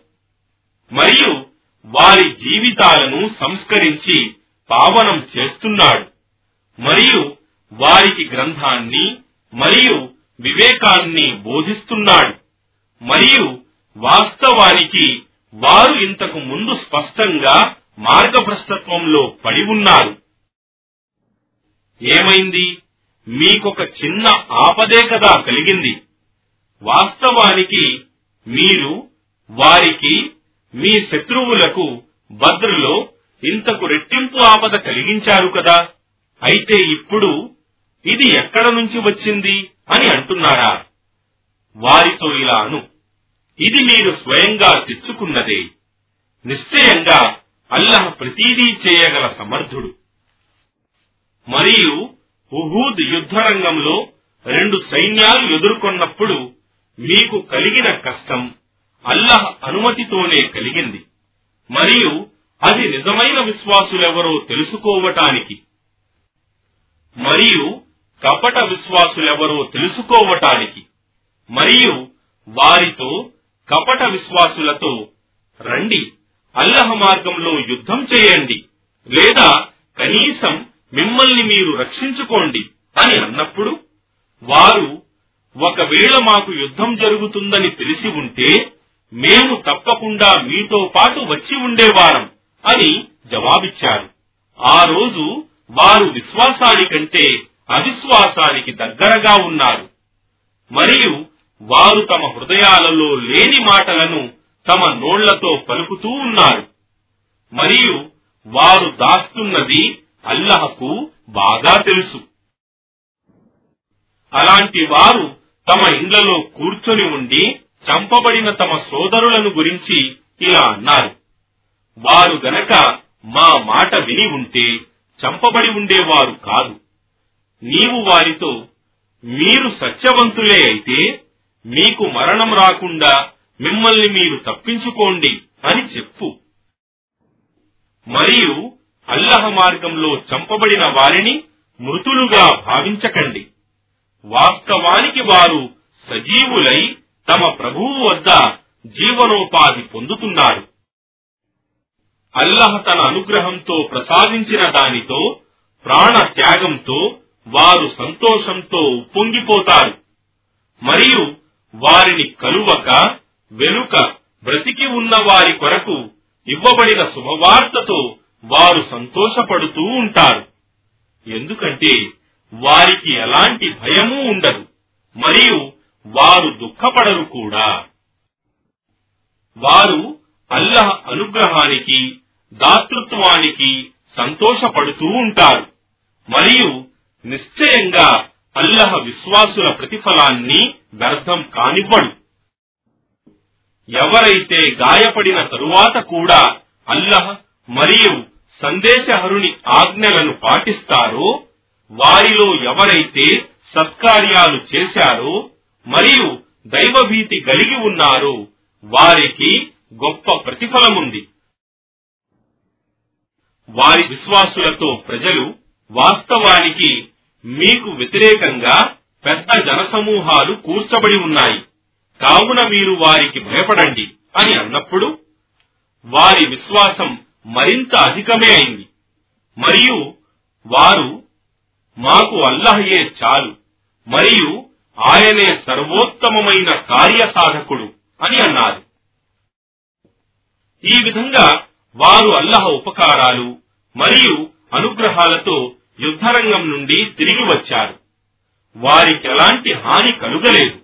మరియు వారి జీవితాలను సంస్కరించి పావనం చేస్తున్నాడు. మరియు వారికి గ్రంథాన్ని మరియు వివేకాన్ని బోధిస్తున్నాడు. మరియు వాస్తవానికి వారు ఇంతకు ముందు స్పష్టంగా మార్గభ్రష్టత్వంలో పడి ఉన్నారు. ఏమైంది? మీకొక చిన్న ఆపదే కదా కలిగింది. వాస్తవానికి మీరు వారికి మీ శత్రువులకు భద్రలో ఇంతకు రెట్టింపు ఆపద కలిగించారు కదా. అయితే ఇప్పుడు ఇది ఎక్కడ నుంచి వచ్చింది? అని అంటున్నారా? వారితో ఇలా అను. ఇది మీరు స్వయంగా తెచ్చుకున్నదే. నిశ్చయంగా అల్లహ ప్రతీదీ చేయగల సమర్థుడు. మరియు ఉహూద్ యుద్ధరంగంలో రెండు సైన్యాలు ఎదుర్కొన్నప్పుడు మీకు కలిగిన కష్టం అల్లహ అనుమతితోనే కలిగింది. మరియు అది నిజమైన విశ్వాసులెవరో తెలుసుకోవటానికి. మరియు కపట విశ్వాసులెవరో తెలుసుకోవటానికి మరియు వారితో కపట విశ్వాసులతో రండి అల్లహ మార్గంలో యుద్ధం చేయండి లేదా కనీసం మిమ్మల్ని మీరు రక్షించుకోండి అని అన్నప్పుడు వారు ఒకవేళ మాకు యుద్ధం జరుగుతుందని తెలిసి ఉంటే మేము తప్పకుండా మీతో పాటు వచ్చి ఉండేవారం అని జవాబిచ్చారు. ఆ రోజు వారు విశ్వాసానికంటే అవిశ్వాసానికి దగ్గరగా ఉన్నారు. మరియు వారు తమ హృదయాలలో లేని మాటలను తమ నోళ్ళతో పలుకుతూ ఉన్నారు. మరియు వారు దాస్తున్నది అల్లహకు బాగా తెలుసు. అలాంటి వారు తమ ఇండ్లలో కూర్చొని ఉండి చంపబడిన తమ సోదరులను గురించి ఇలా అన్నారు. వారు గనక మా మాట విని ఉంటే చంపబడి ఉండేవారు కాదు. నీవు వారితో మీరు సత్యవంతులే అయితే మీకు మరణం రాకుండా మిమ్మల్ని మీరు తప్పించుకోండి అని చెప్పు. మరియు అల్లహ మార్గంలో చంపబడిన వారిని మృతులుగా భావించకండి. వాస్తవానికి వారు సజీవులై తమ ప్రభువు వద్ద జీవనోపాధి పొందుతున్నారు. అల్లహ తన అనుగ్రహంతో ప్రసాదించిన దానితో ప్రాణ త్యాగంతో వారు సంతోషంతో ఉప్పొంగిపోతారు మరియు వారిని కలువక వెనుక బ్రతికి ఉన్న వారి కొరకు ఇవ్వబడిన శుభవార్తతో వారు సంతోషపడుతూ ఉంటారు. ఎందుకంటే వారికి ఎలాంటి భయమూ ఉండదు మరియు వారు దుఃఖపడరు కూడా. వారు అల్లహ అనుగ్రహానికి దాతృత్వానికి సంతోషపడుతూ ఉంటారు. మరియు నిశ్చయంగా అల్లహ విశ్వాసుల ప్రతిఫలాన్ని వ్యర్థం కానివ్వడు. ఎవరైతే గాయపడిన తరువాత కూడా అల్లహ మరియు సందేశహరుని ఆజ్ఞలను పాటిస్తారో వారిలో ఎవరైతే సత్కార్యాలు చేశారో మరియు దైవభీతి కలిగి ఉన్నారో వారికి గొప్ప ప్రతిఫలముంది. వారి విశ్వాసులతో ప్రజలు వాస్తవానికి మీకు వ్యతిరేకంగా పెద్ద జనసమూహాలు కూర్చబడి ఉన్నాయి. కావున మీరు వారికి భయపడండి అని అన్నప్పుడు వారి విశ్వాసం మరింత అధికమే అయింది. మరియు వారు మాకు అల్లహయే చాలు మరియు ఆయనే సర్వోత్తమమైన కార్యసాధకుడు అని అన్నారు. ఈ విధంగా వారు అల్లహ ఉపకారాలు మరియు అనుగ్రహాలతో యుద్ధరంగం నుండి తిరిగి వచ్చారు. వారికి ఎలాంటి హాని కలుగలేదు.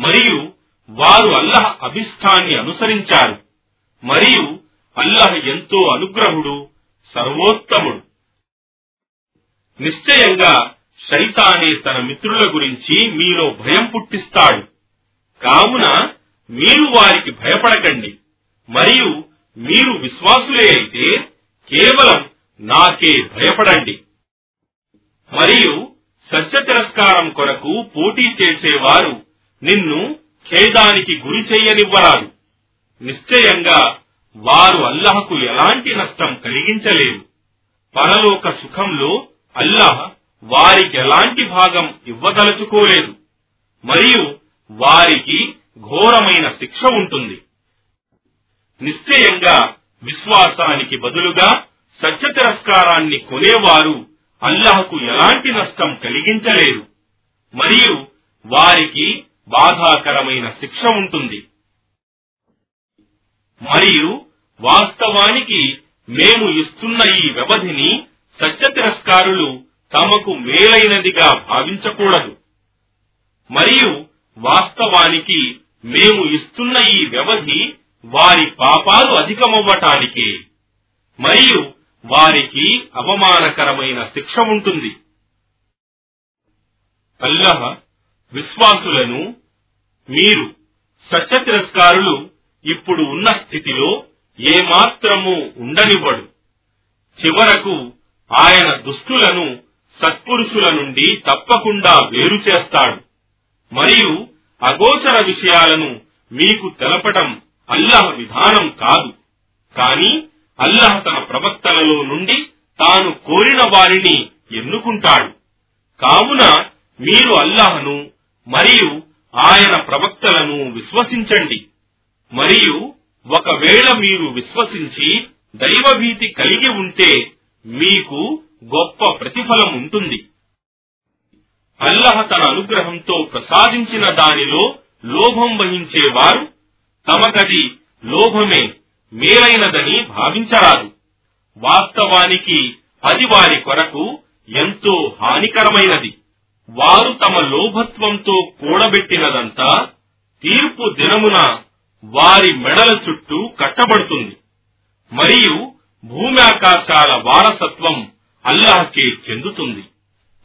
మరియు వారు అల్లహ అభిష్టాన్ని అనుసరించారు. మరియు అల్లహ ఎంతో అనుగ్రహుడు సర్వోత్తముడు. నిశ్చయంగా శైతానే తన మిత్రుల గురించి మీలో భయం పుట్టిస్తాడు. కావున మీరు వారికి భయపడకండి. మరియు మీరు విశ్వాసులే అయితే కేవలం నాకే భయపడండి. మరియు సత్య తిరస్కారం కొరకు పోటీ చేసేవారు నిన్ను ఖేదానికి గురి చెయ్యనివ్వరాదు నిశ్చయంగా వారు అల్లహకు ఎలాంటి నష్టం కలిగించలేరు పరలోక సుఖంలో అల్లాహ్ వారికి ఎలాంటి భాగం ఇవ్వదలుచుకోలేదు. మరియు వారికి ఘోరమైన శిక్ష ఉంటుంది. నిశ్చయంగా విశ్వాసానికి బదులుగా సత్య తిరస్కారాన్ని కొనేవారు అల్లాహకు ఎలాంటి నష్టం కలిగించలేదు. మరియు వారికి బాధాకరమైన శిక్ష ఉంటుంది. మరియు వాస్తవానికి మేము ఇస్తున్న ఈ వ్యవధిని సత్య తిరస్కారులు తమకు మేలైనదిగా భావించకూడదు. మరియు వాస్తవానికి మేము ఇస్తున్న ఈ వ్యవధి వారి పాపాలు అధికమవ్వటానికే. మరియు వారికి అవమానకరమైన శిక్ష ఉంటుంది అల్లహ విశ్వాసులను మీరు సత్య తిరస్కారులు ఇప్పుడు ఉన్న స్థితిలో ఏమాత్రము ఉండనివ్వడు. చివరకు ఆయన దుష్టులను సత్పురుషుల నుండి తప్పకుండా వేరు చేస్తాడు. మరియు అగోచర విషయాలను మీకు తెలపటం అల్లహ విధానం కాదు. కానీ అల్లాహ్ తన ప్రవక్తలలో నుండి తాను కోరిన వారిని ఎన్నుకుంటాడు. కావున మీరు అల్లాహను మరియు ఆయన ప్రవక్తలను విశ్వసించండి. మరియు ఒకవేళ మీరు విశ్వసించి దైవభీతి కలిగి ఉంటే మీకు గొప్ప ప్రతిఫలం ఉంటుంది. అల్లహ తన అనుగ్రహంతో ప్రసాదించిన దానిలో లోభం వహించేవారు తమకది లోభమే. మేలైనదని భావించరాదు. వాస్తవానికి అది వారి కొరకు ఎంతో హానికరమైనది. వారు తమ లోభత్వంతో కూడబెట్టినదంతా తీర్పు దినమున వారి మెడల చుట్టూ కట్టబడుతుంది. మరియు భూమి ఆకాశాల వారసత్వం అల్లాహకే చెందుతుంది.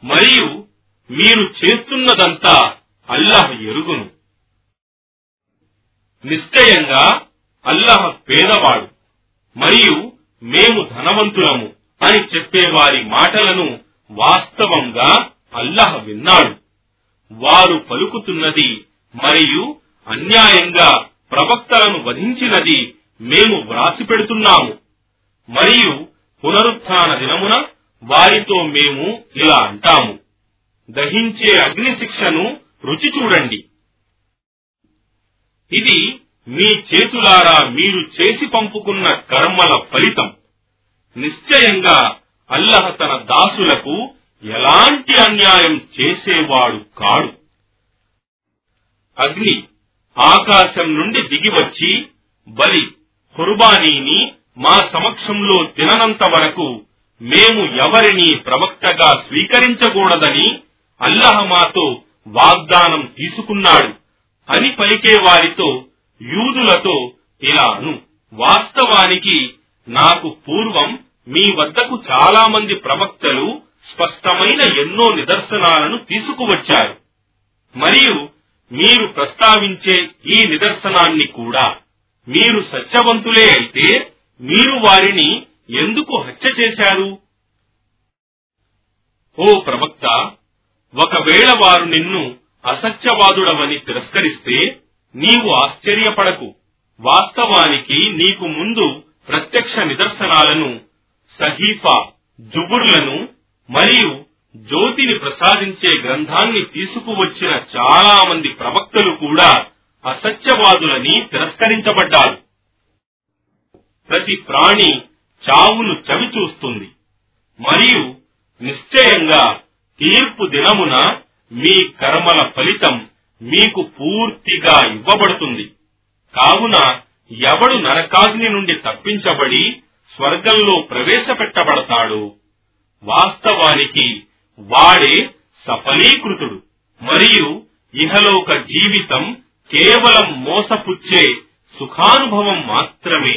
మరియు మీరు చేస్తున్నదంతా అల్లాహ్ ఎరుగును. నిశ్చయంగా అల్లాహ్ పేదవాడు. మరియు మేము ధనవంతులము అని చెప్పేవారి మాటలను వాస్తవంగా అల్లాహ్ విన్నాడు. వారు పలుకుతున్నది మరియు అన్యాయంగా ప్రవక్తలను వధించినది మేము వ్రాసి పెడుతున్నాము. మరియు పునరుత్థాన దినమున వారితో మేము ఇలా అంటాము. దహించే అగ్ని శిక్షను రుచి చూడండి. ఇది మీ చేతులారా మీరు చేసి పంపుకున్న కర్మల ఫలితం. నిశ్చయంగా అల్లహ తన దాసులకు ఎలాంటి అన్యాయం చేసేవాడు కాడు. అగ్ని ఆకాశం నుండి దిగివచ్చి బలి కుర్బానీని మా సమక్షంలో తిననంత వరకు మేము ఎవరిని ప్రవక్తగా స్వీకరించకూడదని అల్లహ మాతో వాగ్దానం తీసుకున్నాడు. అని పలికే వారితో యూదులతో ఇలాను. వాస్తవానికి నాకు పూర్వం మీ వద్దకు చాలా మంది ప్రవక్తలు స్పష్టమైన ఎన్నో నిదర్శనాలను తీసుకువచ్చారు. మరియు మీరు ప్రస్తావించే ఈ నిదర్శనాన్ని కూడా మీరు సత్యవంతులే అయితే మీరు వారిని ఎందుకు హత్య చేశారు? ఓ ప్రవక్త ఒకవేళ వారు నిన్ను అసత్యవాదుడవని తిరస్కరిస్తే నీవు ఆశ్చర్యపడకు. వాస్తవానికి నీకు ముందు ప్రత్యక్ష నిదర్శనాలను సహీఫా జుబుర్లను మరియు జ్యోతిని ప్రసాదించే గ్రంథాన్ని తీసుకువచ్చిన చాలా మంది ప్రవక్తలు కూడా అసత్యవాదులని తిరస్కరించబడ్డారు. ప్రతి ప్రాణి చావును చవి చూస్తుంది మరియు నిశ్చయంగా తీర్పు దినమున మీ కర్మల ఫలితం మీకు పూర్తిగా ఇవ్వబడుతుంది. కావున ఎవడు నరకాగ్ని నుండి తప్పించబడి స్వర్గంలో ప్రవేశపెట్టబడతాడు వాస్తవానికి వాడే సఫలీకృతుడు. మరియు ఇహలోక జీవితం కేవలం మోసపుచ్చే సుఖానుభవం మాత్రమే.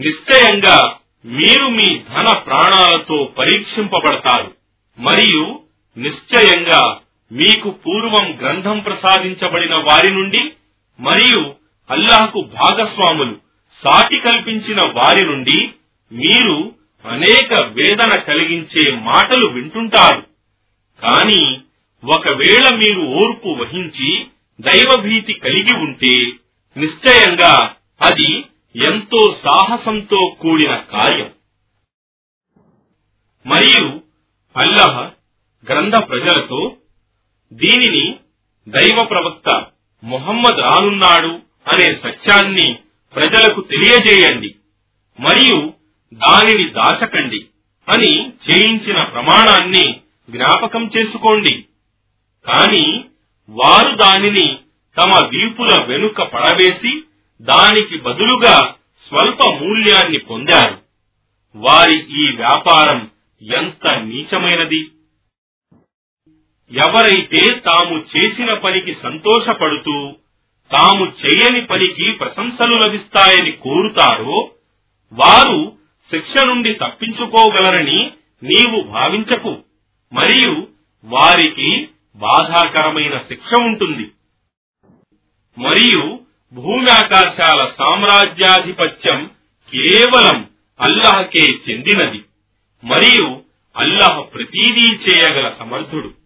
నిశ్చయంగా మీరు మీ ధన ప్రాణాలతో పరీక్షింపబడతారు. మరియు నిశ్చయంగా మీకు పూర్వం గ్రంథం ప్రసాదించబడిన వారి నుండి మరియు అల్లాహకు భాగస్వాములు సాటి కల్పించిన వారి నుండి మీరు అనేక వేదన కలిగించే మాటలు వింటుంటారు. కాని ఒకవేళ మీరు ఓర్పు వహించి దైవభీతి కలిగి ఉంటే నిశ్చయంగా అది ఎంతో సాహసంతో కూడిన కార్యం. మరియు అల్లహ గ్రంథ ప్రజలతో దీనిని దైవ ప్రవక్త మొహమ్మద్ రానున్నాడు అనే సత్యాన్ని ప్రజలకు తెలియజేయండి మరియు దానిని దాచకండి అని చేయించిన ప్రమాణాన్ని జ్ఞాపకం చేసుకోండి. కాని వారు దానిని తమ వీపుల వెనుక పడవేసి దానికి బదులుగా స్వల్ప మూల్యాన్ని పొందారు. వారి ఈ వ్యాపారం ఎంత నీచమైనది! ఎవరైతే తాము చేసిన పనికి సంతోషపడుతూ తాము చేయని పనికి ప్రశంసలు లభిస్తాయని కోరుతారో వారు శిక్ష నుండి తప్పించుకోగలరని నీవు భావించకు. మరియు వారికి బాధాకరమైన శిక్ష ఉంటుంది. మరియు భూమి ఆకాశాల సామ్రాజ్యాధిపత్యం కేవలం అల్లాహకే చెందినది. మరియు అల్లాహ్ ప్రతీదీ చేయగల సమర్థుడు.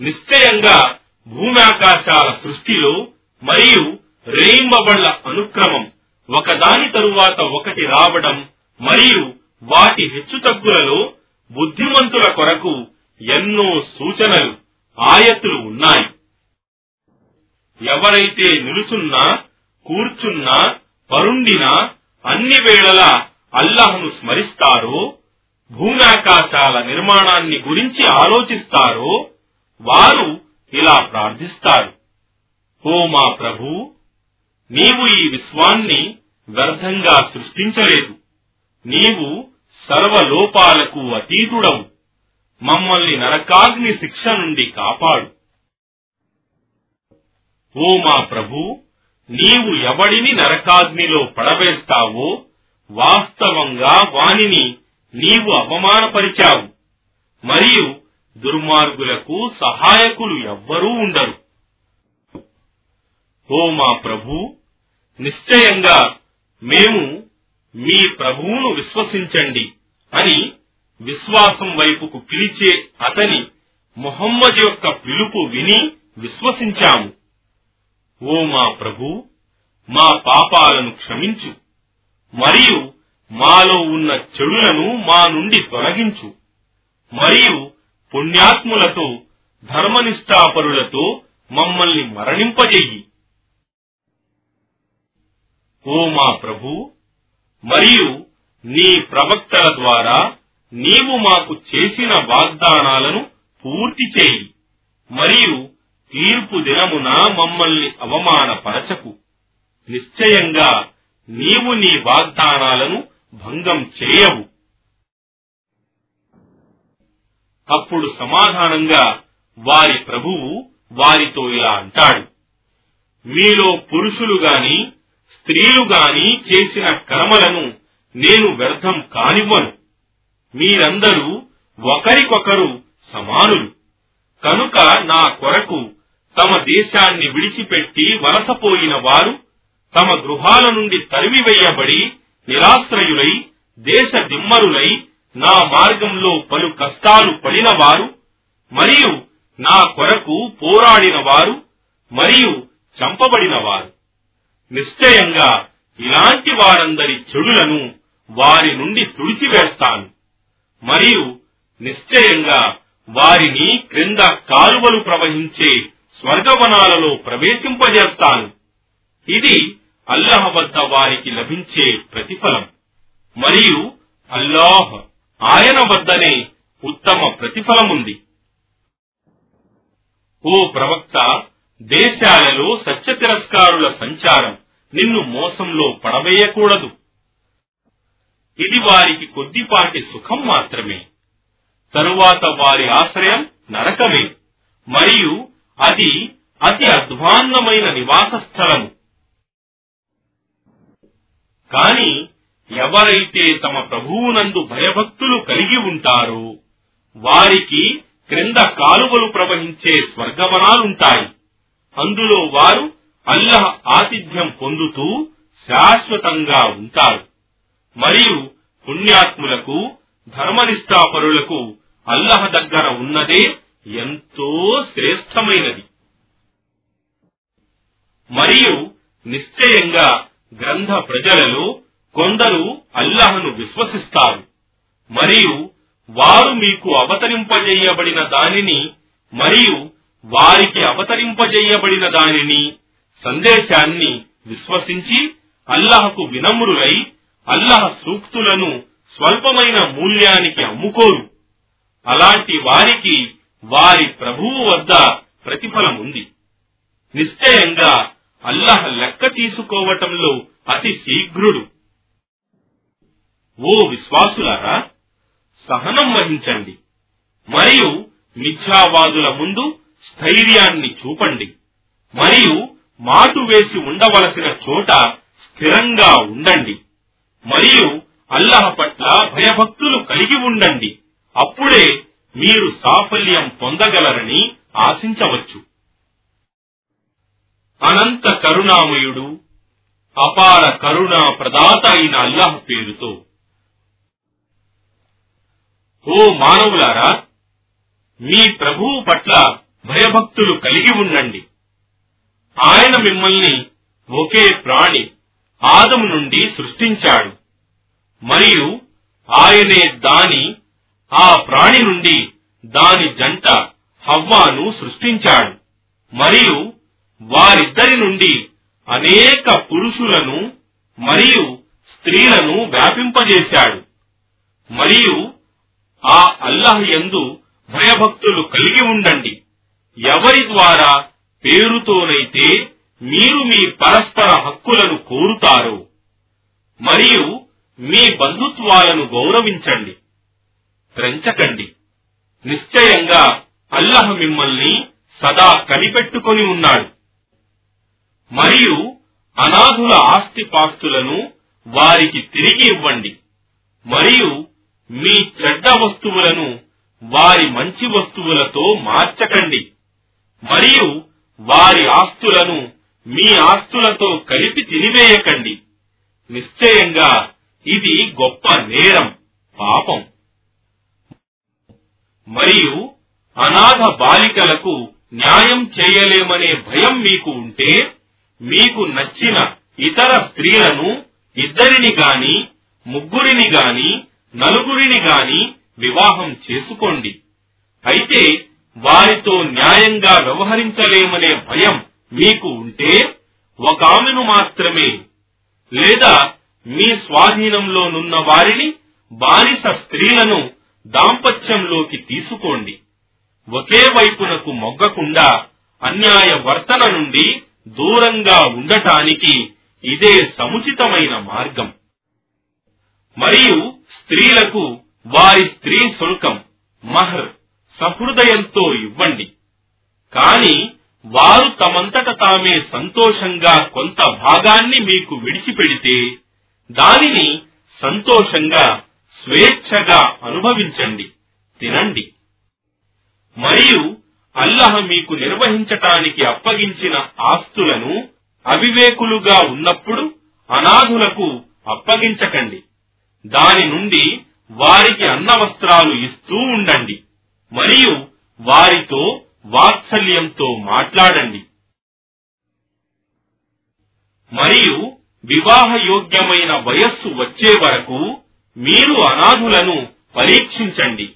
నిశ్చయంగా భూమి ఆకాశాల సృష్టిలో మరియు రేయింబబళ్ళ అనుక్రమం ఒకదాని తరువాత ఒకటి రావడం మరియు వాటి హెచ్చుతగ్గులలో బుద్ధిమంతుల కొరకు ఎన్నో సూచనలు ఆయతులు ఉన్నాయి. ఎవరైతే నిలుచున్నా కూర్చున్నా పరుండినా అన్ని వేళలా అల్లాహ్ను స్మరిస్తారో భూమాకాశాల నిర్మాణాన్ని గురించి ఆలోచిస్తారో వారు ఇలా ప్రార్థిస్తారు. ఓ మా ప్రభు నీవు ఈ విశ్వాన్ని వ్యర్థంగా సృష్టించలేదు. నీవు సర్వలోపాలకు అతీతుడవు. మమ్మల్ని నరకాగ్ని శిక్ష నుండి కాపాడు. ఓ మా ప్రభు నీవు ఎవడిని నరకాగ్నిలో పడవేస్తావో వాస్తవంగా వానిని నీవు అవమానపరిచావు. మరియు దుర్మార్గులకు సహాయకులు ఎవ్వరూ ఉండరు. ఓ మా ప్రభు నిశ్చయంగా మేము మీ ప్రభువును విశ్వసించండి అని విశ్వాసం వైపుకు పిలిచే అతని మొహమ్మద్ యొక్క పిలుపు విని విశ్వసించాము. ఓ మా ప్రభు మా పాపాలను క్షమించు మరియు మాలో ఉన్న చెడులను మా నుండి తొలగించు మరియు పుణ్యాత్ములతో ధర్మనిష్టాపరులతో మమ్మల్ని మరణింపజెయ్యి ఓ మా ప్రభు మరియు నీ ప్రవక్తల ద్వారా నీవు మాకు చేసిన వాగ్దానాలను పూర్తి చేయి. మరియు తీర్పు దినమున మమ్మల్ని అవమానపరచకు. నిశ్చయంగా నీవు నీ వాగ్దానాలను భంగం చేయవు. అప్పుడు సమాధానంగా వారి ప్రభువు వారితో ఇలా అంటాడు. మీలో పురుషులు గాని స్త్రీలు గాని చేసిన కర్మలను నేను వ్యర్థం కానివ్వను. మీరందరూ ఒకరికొకరు సమానులు. కనుక నా కొరకు తమ దేశాన్ని విడిచిపెట్టి వలసపోయిన వారు తమ గృహాల నుండి తరిమివేయబడి నిరాశ్రయులై దేశ దిమ్మరులై నా మార్గంలో పలు కష్టాలు పడిన వారు మరియు నా కొరకు పోరాడిన వారు మరియు చంపబడిన వారు నిశ్చయంగా ఇలాంటి వారందరి చెడులను వారి నుండి తుడిచివేస్తాను. మరియు నిశ్చయంగా వారిని క్రింద కాలువలు ప్రవహించే స్వర్గవనాలలో ప్రవేశింపజేస్తాను. ఇది అల్లహ వద్ద వారికి లభించే ప్రతిఫలం. మరియు అల్లాహ్ ఆయన వద్దనే ఉత్తమ ప్రతిఫలముంది. ఓ ప్రవక్త దేశాలలో సత్య తిరస్కారుల సంచారం నిన్ను మోసంలో పడవేయకూడదు. ఇది వారికి కొద్దిపాటి సుఖం మాత్రమే. తరువాత వారి ఆశ్రయం నరకమే. మరియు అది అతి అధ్వాన్నమైన నివాస స్థలము కాని ఎవరైతే తమ ప్రభువునందు భయభక్తులు కలిగి ఉంటారో వారికి క్రింద కాలువలు ప్రవహించే స్వర్గవనాలుంటాయి. అందులో వారు అల్లహ ఆతిథ్యం పొందుతూ శాశ్వతంగా ఉంటారు. మరియు పుణ్యాత్ములకు ధర్మనిష్టాపరులకు అల్లహ దగ్గర ఉన్నదే ఎంతో శ్రేష్టమైనది. మరియు నిశ్చయంగా గ్రంథ ప్రజలలో కొందరు అల్లాహ్ను విశ్వసిస్తారు. మరియు వారు మీకు అవతరింపజేయబడిన దానిని మరియు వారికి అవతరింపజేయబడిన దానిని సందేశాన్ని విశ్వసించి అల్లహకు వినమ్రులై అల్లహ సూక్తులను స్వల్పమైన మూల్యానికి అమ్ముకోరు. అలాంటి వారికి వారి ప్రభువు వద్ద ప్రతిఫలం ఉంది. నిశ్చయంగా అల్లహ లెక్క తీసుకోవటంలో అతి శీఘ్రుడు. ఓ విశ్వాసులారా సహనం వహించండి. మరియు మిథ్యావాదుల ముందు స్థైర్యాన్ని చూపండి. మరియు మాటు వేసి ఉండవలసిన చోట స్థిరంగా ఉండండి. మరియు అల్లహ పట్ల భయభక్తులు కలిగి ఉండండి. అప్పుడే మీరు సాఫల్యం పొందగలరని ఆశించవచ్చు. అనంత కరుణామయుడు అపార కరుణా ప్రదాత అయిన అల్లాహ్ పేరుతో ఓ మానవులారా మీ ప్రభువు పట్ల భయభక్తులు కలిగి ఉండండి. ఆయన మిమ్మల్ని ఒకే ప్రాణి ఆదము నుండి సృష్టించాడు. మరియు ఆయనే దాని ఆ ప్రాణి నుండి దాని జంట హవ్వాను సృష్టించాడు. మరియు వారిద్దరి నుండి అనేక పురుషులను మరియు స్త్రీలను వ్యాపింపజేశాడు. మరియు ఆ అల్లాహ్ యందు భయభక్తులు కలిగి ఉండండి. ఎవరి ద్వారా పేరుతోనైతే మీరు మీ పరస్పర హక్కులను కోరుతారో మరియు మీ బంధుత్వాలను గౌరవించండి. ప్రంచకండి నిశ్చయంగా అల్లహ్ మిమ్మల్ని సదా కనిపెట్టుకొని ఉన్నాడు. మరియు అనాథుల ఆస్తిపాస్తులను వారికి తిరిగి ఇవ్వండి. మరియు మీ చెడ్డ వస్తువులను వారి మంచి వస్తువులతో మార్చకండి. మరియు వారి ఆస్తులను మీ ఆస్తులతో కలిపి తినివేయకండి. నిశ్చయంగా ఇది గొప్ప నేరం పాపం. మరియు అనాథ బాలికలకు న్యాయం చేయలేమనే భయం మీకు ఉంటే మీకు నచ్చిన ఇతర స్త్రీలను ఇద్దరిని గాని ముగ్గురిని గాని నలుగురిని గాని వివాహం చేసుకోండి. అయితే వారితో న్యాయంగా వ్యవహరించలేమనే భయం మీకు ఉంటే ఒక ఆమెను మాత్రమే లేదా మీ స్వాధీనంలోనున్న వారిని బానిస స్త్రీలను దాంపత్యంలోకి తీసుకోండి. ఒకే వైపునకు మొగ్గకుండా అన్యాయ వర్తన నుండి దూరంగా ఉండటానికి ఇదే సముచితమైన మార్గం. మరియు స్త్రీలకు వారి స్త్రీ శుల్కం మహర్ సహృదయంతో ఇవ్వండి. కాని వారు తమంతట తామే సంతోషంగా కొంత భాగాన్ని మీకు విడిచిపెడితే దానిని సంతోషంగా స్వేచ్ఛగా అనుభవించండి తినండి. మరియు అల్లహ మీకు నిర్వహించటానికి అప్పగించిన ఆస్తులను అవివేకులుగా ఉన్నప్పుడు అనాథులకు అప్పగించకండి. దాని నుండి వారికి అన్న వస్త్రాలు ఇస్తూ ఉండండి. మరియు వారితో వాత్సల్యంతో మాట్లాడండి. మరియు వివాహయోగ్యమైన వయస్సు వచ్చే వరకు మీరు అనాథులను పరీక్షించండి.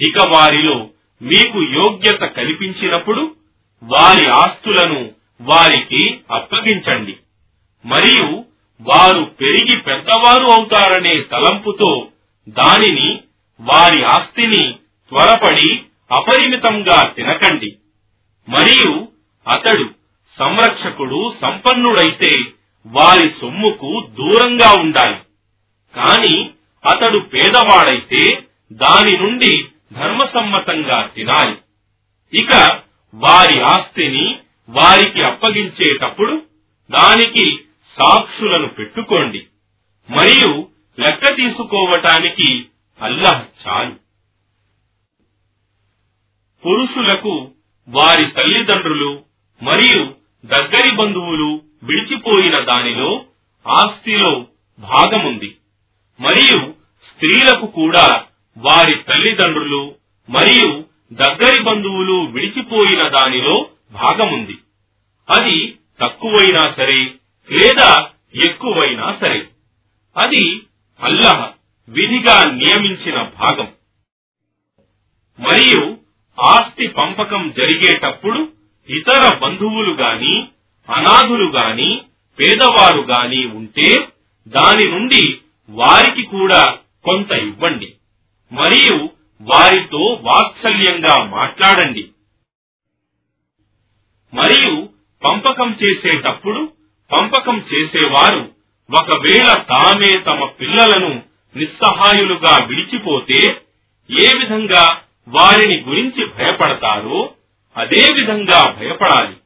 ఇక వారిలో మీకు యోగ్యత కల్పించినప్పుడు వారి ఆస్తులను వారికి అప్పగించండి. మరియు వారు పెరిగి పెద్దవారు అవుతారనే తలంపుతో దానిని వారి ఆస్తిని త్వరపడి అపరిమితంగా తినకండి. మరియు అతడు సంరక్షకుడు సంపన్నుడైతే వారి సొమ్ముకు దూరంగా ఉండాలి. కాని అతడు పేదవాడైతే దాని నుండి ధర్మసమ్మతంగా తినాలి. ఇక వారి ఆస్తిని వారికి అప్పగించేటప్పుడు దానికి సాక్షులను పెట్టుకోండి. మరియు లెక్క తీసుకోవటానికి అల్లాహ్ చాలు. పురుషులకు వారి తల్లిదండ్రులు మరియు దగ్గరి బంధువులు విడిచిపోయిన దానిలో ఆస్తిలో భాగముంది. మరియు స్త్రీలకు కూడా వారి తల్లిదండ్రులు మరియు దగ్గరి బంధువులు విడిచిపోయిన దానిలో భాగముంది. అది తక్కువైనా సరే లేదా ఎక్కువైనా సరే. అది అల్లహ విధిగా నియమించిన భాగం. మరియు ఆస్తి పంపకం జరిగేటప్పుడు ఇతర బంధువులు గాని అనాథులు గాని పేదవారు గాని ఉంటే దాని నుండి వారికి కూడా కొంత ఇవ్వండి. మరియు వారితో వాత్సల్యంగా మాట్లాడండి. మరియు పంపకం చేసేటప్పుడు పంపకం చేసేవారు. ఒకవేళ తామే తమ పిల్లలను నిస్సహాయులుగా విడిచిపోతే ఏ విధంగా వారిని గురించి భయపడతారో అదే విధంగా భయపడాలి.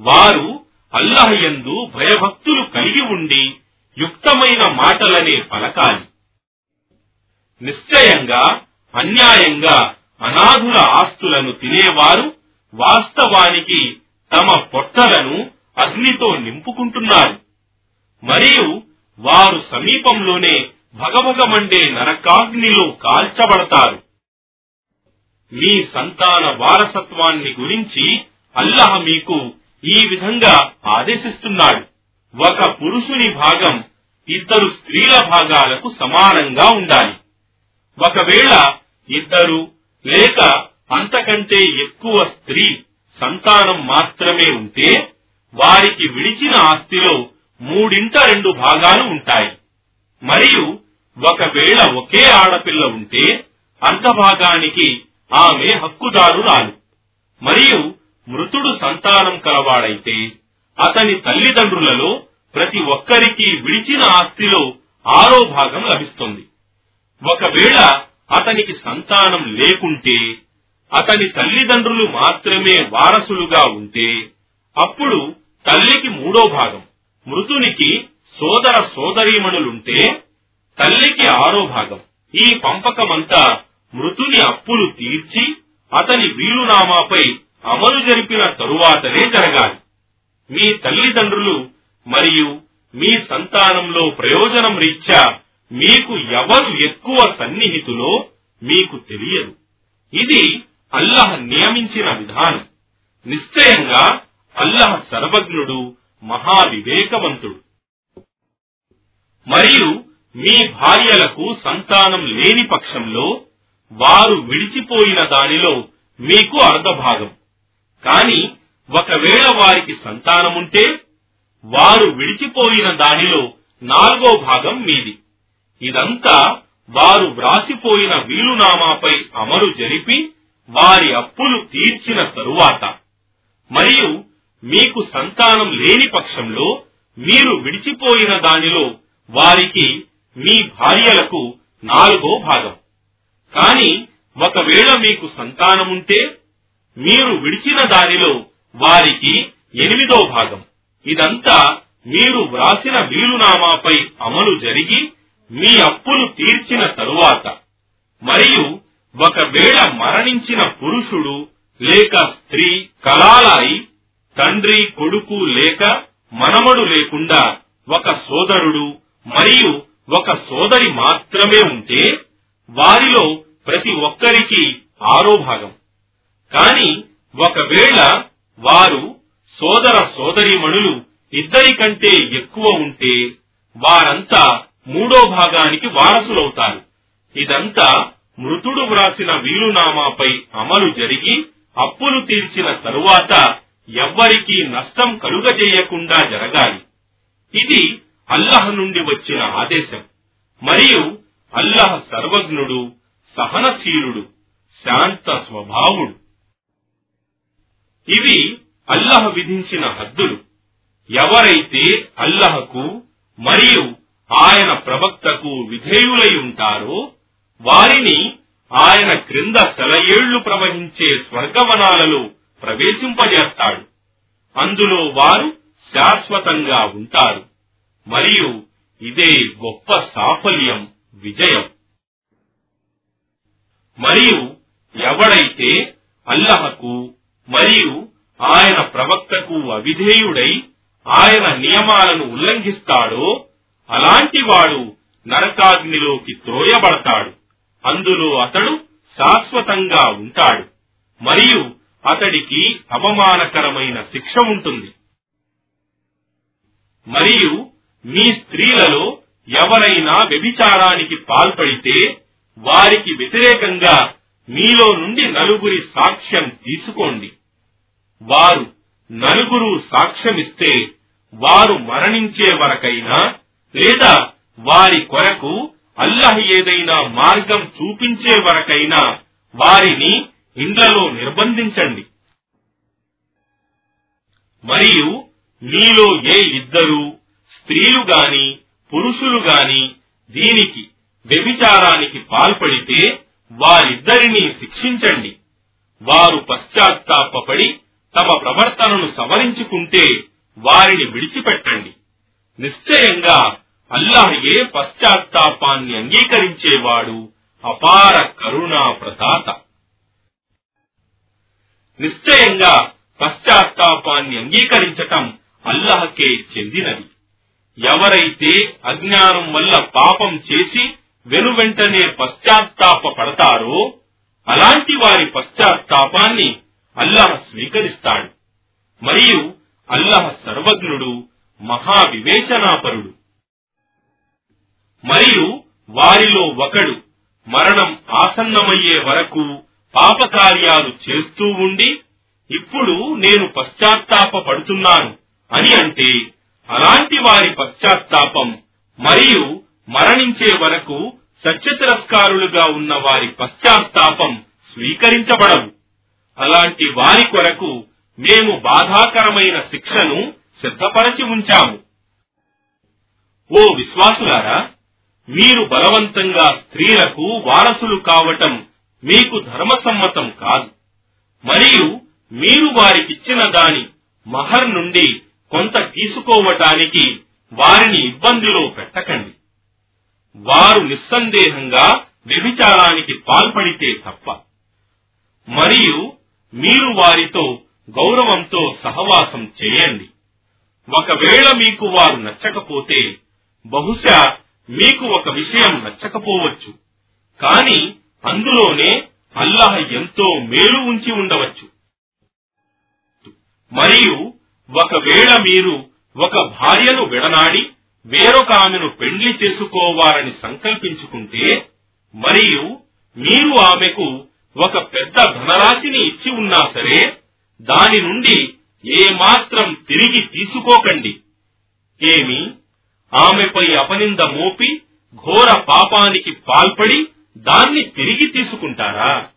వారు అల్లహయందు భయభక్తులు కలిగి ఉండి యుక్తమైన మాటలనే పలకాలి. నిశ్చయంగా అన్యాయంగా అనాథుల ఆస్తులను తినేవారు వాస్తవానికి తమ పొట్టలను అగ్నితో నింపుకుంటున్నారు. మరియు వారు సమీపంలోనే భగభగమండే నరకాగ్నిలో కాల్చబడతారు. మీ సంతాన వారసత్వాన్ని గురించి అల్లహ మీకు ఈ విధంగా ఆదేశిస్తున్నాడు. ఒక పురుషుని భాగం ఇద్దరు స్త్రీల భాగాలకు సమానంగా ఉండాలి. ఒకవేళ ఇద్దరు లేక అంతకంటే ఎక్కువ స్త్రీ సంతానం మాత్రమే ఉంటే వారికి విడిచిన ఆస్తిలో మూడింట రెండు భాగాలు ఉంటాయి. మరియు ఒకవేళ ఒకే ఆడపిల్ల ఉంటే భాగానికి ఆమె హక్కుదారురాలు. మరియు మృతుడు సంతానం కలవాడైతే అతని తల్లిదండ్రులలో ప్రతి ఒక్కరికి విడిచిన ఆస్తిలో ఆరో భాగం లభిస్తుంది. ఒకవేళ అతనికి సంతానం లేకుంటే అతని తల్లిదండ్రులు మాత్రమే వారసులుగా ఉంటే అప్పుడు తల్లికి మూడో భాగం. మృతునికి సోదర సోదరీమణులుంటే తల్లికి ఆరో భాగం. ఈ పంపకమంతా మృతుని అప్పులు తీర్చి అతని వీలునామాపై అమలు జరిపిన తరువాతనే జరగాలి. మీ తల్లిదండ్రులు మరియు మీ సంతానంలో ప్రయోజనం రీత్యా మీకు ఎవరు ఎక్కువ సన్నిహితులో మీకు తెలియదు. ఇది అల్లహ నియమించిన విధానం. నిశ్చయంగా అల్లహ సర్వజ్ఞుడు మహావివేకవంతుడు. మరియు మీ భార్యలకు సంతానం లేని పక్షంలో వారు విడిచిపోయిన దానిలో మీకు అర్ధభాగం కాని ఒకవేళ వారికి సంతానముంటే వారు విడిచిపోయిన దానిలో నాలుగో భాగం మీది. ఇదంతా వారు వ్రాసిపోయిన వీలునామాపై అమలు జరిపి వారి అప్పులు తీర్చిన తరువాత. మరియు మీకు సంతానం లేని పక్షంలో మీరు విడిచిపోయిన దానిలో వారికి మీ భార్యలకు నాలుగో భాగం. కాని ఒకవేళ మీకు సంతానముంటే మీరు విడిచిన దానిలో వారికి ఎనిమిదో భాగం. ఇదంతా మీరు వ్రాసిన వీలునామాపై అమలు జరిగి మీ అప్పులు తీర్చిన తరువాత మరియు ఒకవేళ మరణించిన పురుషుడు లేక స్త్రీ కలాలాయి తండ్రి కొడుకు లేక మనమడు లేకుండా ఒక సోదరుడు మరియు ఒక సోదరి మాత్రమే ఉంటే వారిలో ప్రతి ఒక్కరికి ఆరో భాగం. కాని ఒకవేళ వారు సోదర సోదరీమణులు ఇద్దరి కంటే ఎక్కువ ఉంటే వారంతా మూడో భాగానికి వారసులవుతారు. ఇదంతా మృతుడు వ్రాసిన వీలునామాపై అమలు జరిగి అప్పులు తీర్చిన తరువాత ఎవ్వరికీ నష్టం కలుగజేయకుండా జరగాలి. ఇది అల్లహ నుండి వచ్చిన ఆదేశం. మరియు అల్లహ సర్వజ్ఞుడు సహనశీలుడు శాంత స్వభావుడు. ఇవి అల్లహ విధించిన హద్దులు. ఎవరైతే అల్లహకు మరియు ఆయన ప్రవక్తకు విధేయులై ఉంటారో వారిని ఆయన క్రింద సెలయేళ్ళు ప్రవహించే స్వర్గవనాలలో ప్రవేశింపజేస్తాడు. అందులో వారు శాశ్వతంగా ఉంటారు. మరియు ఇదే గొప్ప సాఫల్యం విజయం. మరియు ఎవడైతే అల్లహకు మరియు ఆయన ప్రవక్తకు అవిధేయుడై ఆయన నియమాలను ఉల్లంఘిస్తాడో అలాంటి వాడు నరకాగ్నిలోకి త్రోయబడతాడు. అందులో అతడు శాశ్వతంగా ఉంటాడు. మరియు అతడికి అవమానకరమైన శిక్ష ఉంటుంది. మరియు మీ స్త్రీలలో ఎవరైనా వ్యభిచారానికి పాల్పడితే వారికి వ్యతిరేకంగా మీలో నుండి నలుగురి సాక్ష్యం తీసుకోండి. వారు నలుగురు సాక్ష్యమిస్తే వారు మరణించే వరకైనా లేదా వారి కొరకు అల్లహ ఏదైనా మార్గం చూపించే వరకైనా వారిని ఇండ్లలో నిర్బంధించండి. మరియు మీలో ఏ ఇద్దరు స్త్రీలు గాని పురుషులు గాని దీనికి వ్యభిచారానికి పాల్పడితే వారిద్దరినీ శిక్షించండి. వారు పశ్చాత్తాపడి తమ ప్రవర్తనను సవరించుకుంటే వారిని విడిచిపెట్టండి. నిశ్చయంగా అల్లాహయే పశ్చాత్తాపాన్ని అంగీకరించేవాడు అపార కరుణా ప్రదాత నిశ్చయంగా పశ్చాత్తాపాన్ని అంగీకరించటం అల్లహకే చెందినది. ఎవరైతే అజ్ఞానం వల్ల పాపం చేసి వెనువెంటనే పశ్చాత్తాప పడతారో అలాంటి వారి పశ్చాత్తాపాన్ని అల్లహ స్వీకరిస్తాడు. మరియు అల్లహ సర్వజ్ఞుడు మహావివేచనాపరుడు. మరియు వారిలో ఒకడు మరణం ఆసన్నమయ్యే వరకు పాపకార్యాలు చేస్తూ ఉండి ఇప్పుడు నేను పశ్చాత్తాప పడుతున్నాను అని అంటే అలాంటి వారి పశ్చాత్తాపం మరియు మరణించే వరకు సత్యతిరస్కారులుగా ఉన్న వారి పశ్చాత్తాపం స్వీకరించబడవు. అలాంటి వారి కొరకు మేము బాధాకరమైన శిక్షను సిద్ధపరచి ఉంచాము. ఓ విశ్వాసులారా మీరు బలవంతంగా స్త్రీలకు వారసులు కావటం మీకు ధర్మసమ్మతం కాదు. మరియు మీరు వారికిచ్చిన దాని మహర్ నుండి కొంత తీసుకోవటానికి వారిని ఇబ్బందిలో పెట్టకండి. వారు నిస్సందేహంగా వ్యభిచారానికి పాల్పడితే తప్ప. మరియు మీరు వారితో గౌరవంతో సహవాసం చేయండి. ఒకవేళ మీకు వారు నచ్చకపోతే బహుశా మీకు ఒక విషయం నచ్చకపోవచ్చు. కానీ అందులోనే అల్లాహ్ ఎంతో మేలు ఉంచి ఉండవచ్చు. మరియు ఒకవేళ మీరు ఒక భార్యను విడనాడి వేరొక ఆమెను పెండ్లి చేసుకోవాలని సంకల్పించుకుంటే మరియు మీరు ఆమెకు ఒక పెద్ద ధనరాశిని ఇచ్చి ఉన్నా సరే దాని నుండి ఏమాత్రం తిరిగి తీసుకోకండి. ఏమి? ఆమెపై అపనింద మోపి ఘోర పాపానికి పాల్పడి దాన్ని తిరిగి తీసుకుంటారా?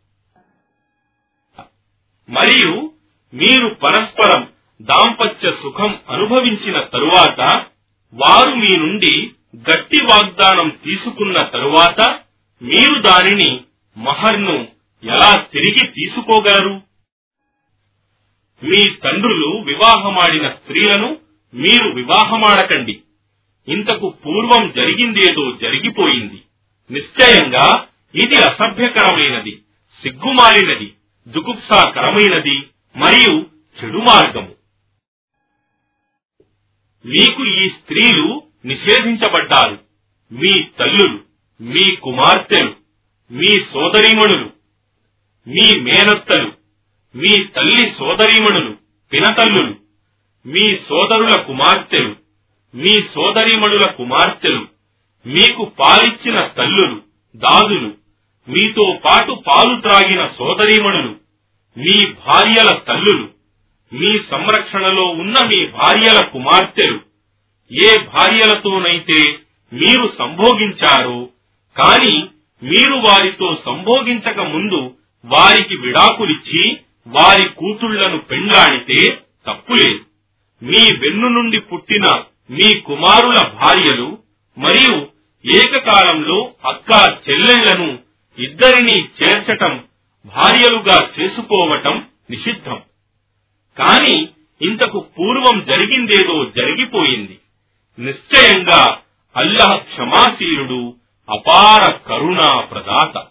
మరియు మీరు పరస్పరం దాంపత్య సుఖం అనుభవించిన తరువాత వారు మీ నుండి గట్టి వాగ్దానం తీసుకున్న తరువాత మీరు దానిని మహర్ను ఎలా తిరిగి తీసుకోగలరు? మీ తండ్రులు వివాహమాడిన స్త్రీలను మీరు వివాహమాడకండి. ఇంతకు పూర్వం జరిగిందేదో జరిగిపోయింది. నిశ్చయంగా ఇది అసభ్యకరమైనది సిగ్గుమాలినది దుగుప్సాకరమైనది మరియు చెడు మార్గము. మీకు ఈ స్త్రీలు నిషేధించబడ్డారు. మీ తల్లులు మీ కుమార్తెలు మీ సోదరీమణులు మీ మేనత్తలు మీ తల్లి సోదరీమణులు పినతల్లులు మీ సోదరుల కుమార్తెలు మీ సోదరీమణుల కుమార్తెలు మీకు పాలిచ్చిన తల్లులు దాదులు మీతో పాటు పాలు త్రాగిన సోదరీమణులు మీ భార్యల తల్లులు మీ సంరక్షణలో ఉన్న మీ భార్యల కుమార్తెలు ఏ భార్యలతోనైతే మీరు సంభోగించారో కాని మీరు వారితో సంభోగించక ముందు వారికి విడాకులిచ్చి వారి కూతుళ్ళను పెండ్లాడితే తప్పులేదు. మీ వెన్ను నుండి పుట్టిన మీ కుమారుల భార్యలు మరియు ఏకకాలంలో అక్క చెల్లెళ్ళను ఇద్దరినీ చేర్చటం భార్యలుగా చేసుకోవటం నిషిద్ధం. కాని ఇంతకు పూర్వం జరిగిందేదో జరిగిపోయింది. నిశ్చయంగా అల్లహ క్షమాశీలుడు అపార కరుణా ప్రదాత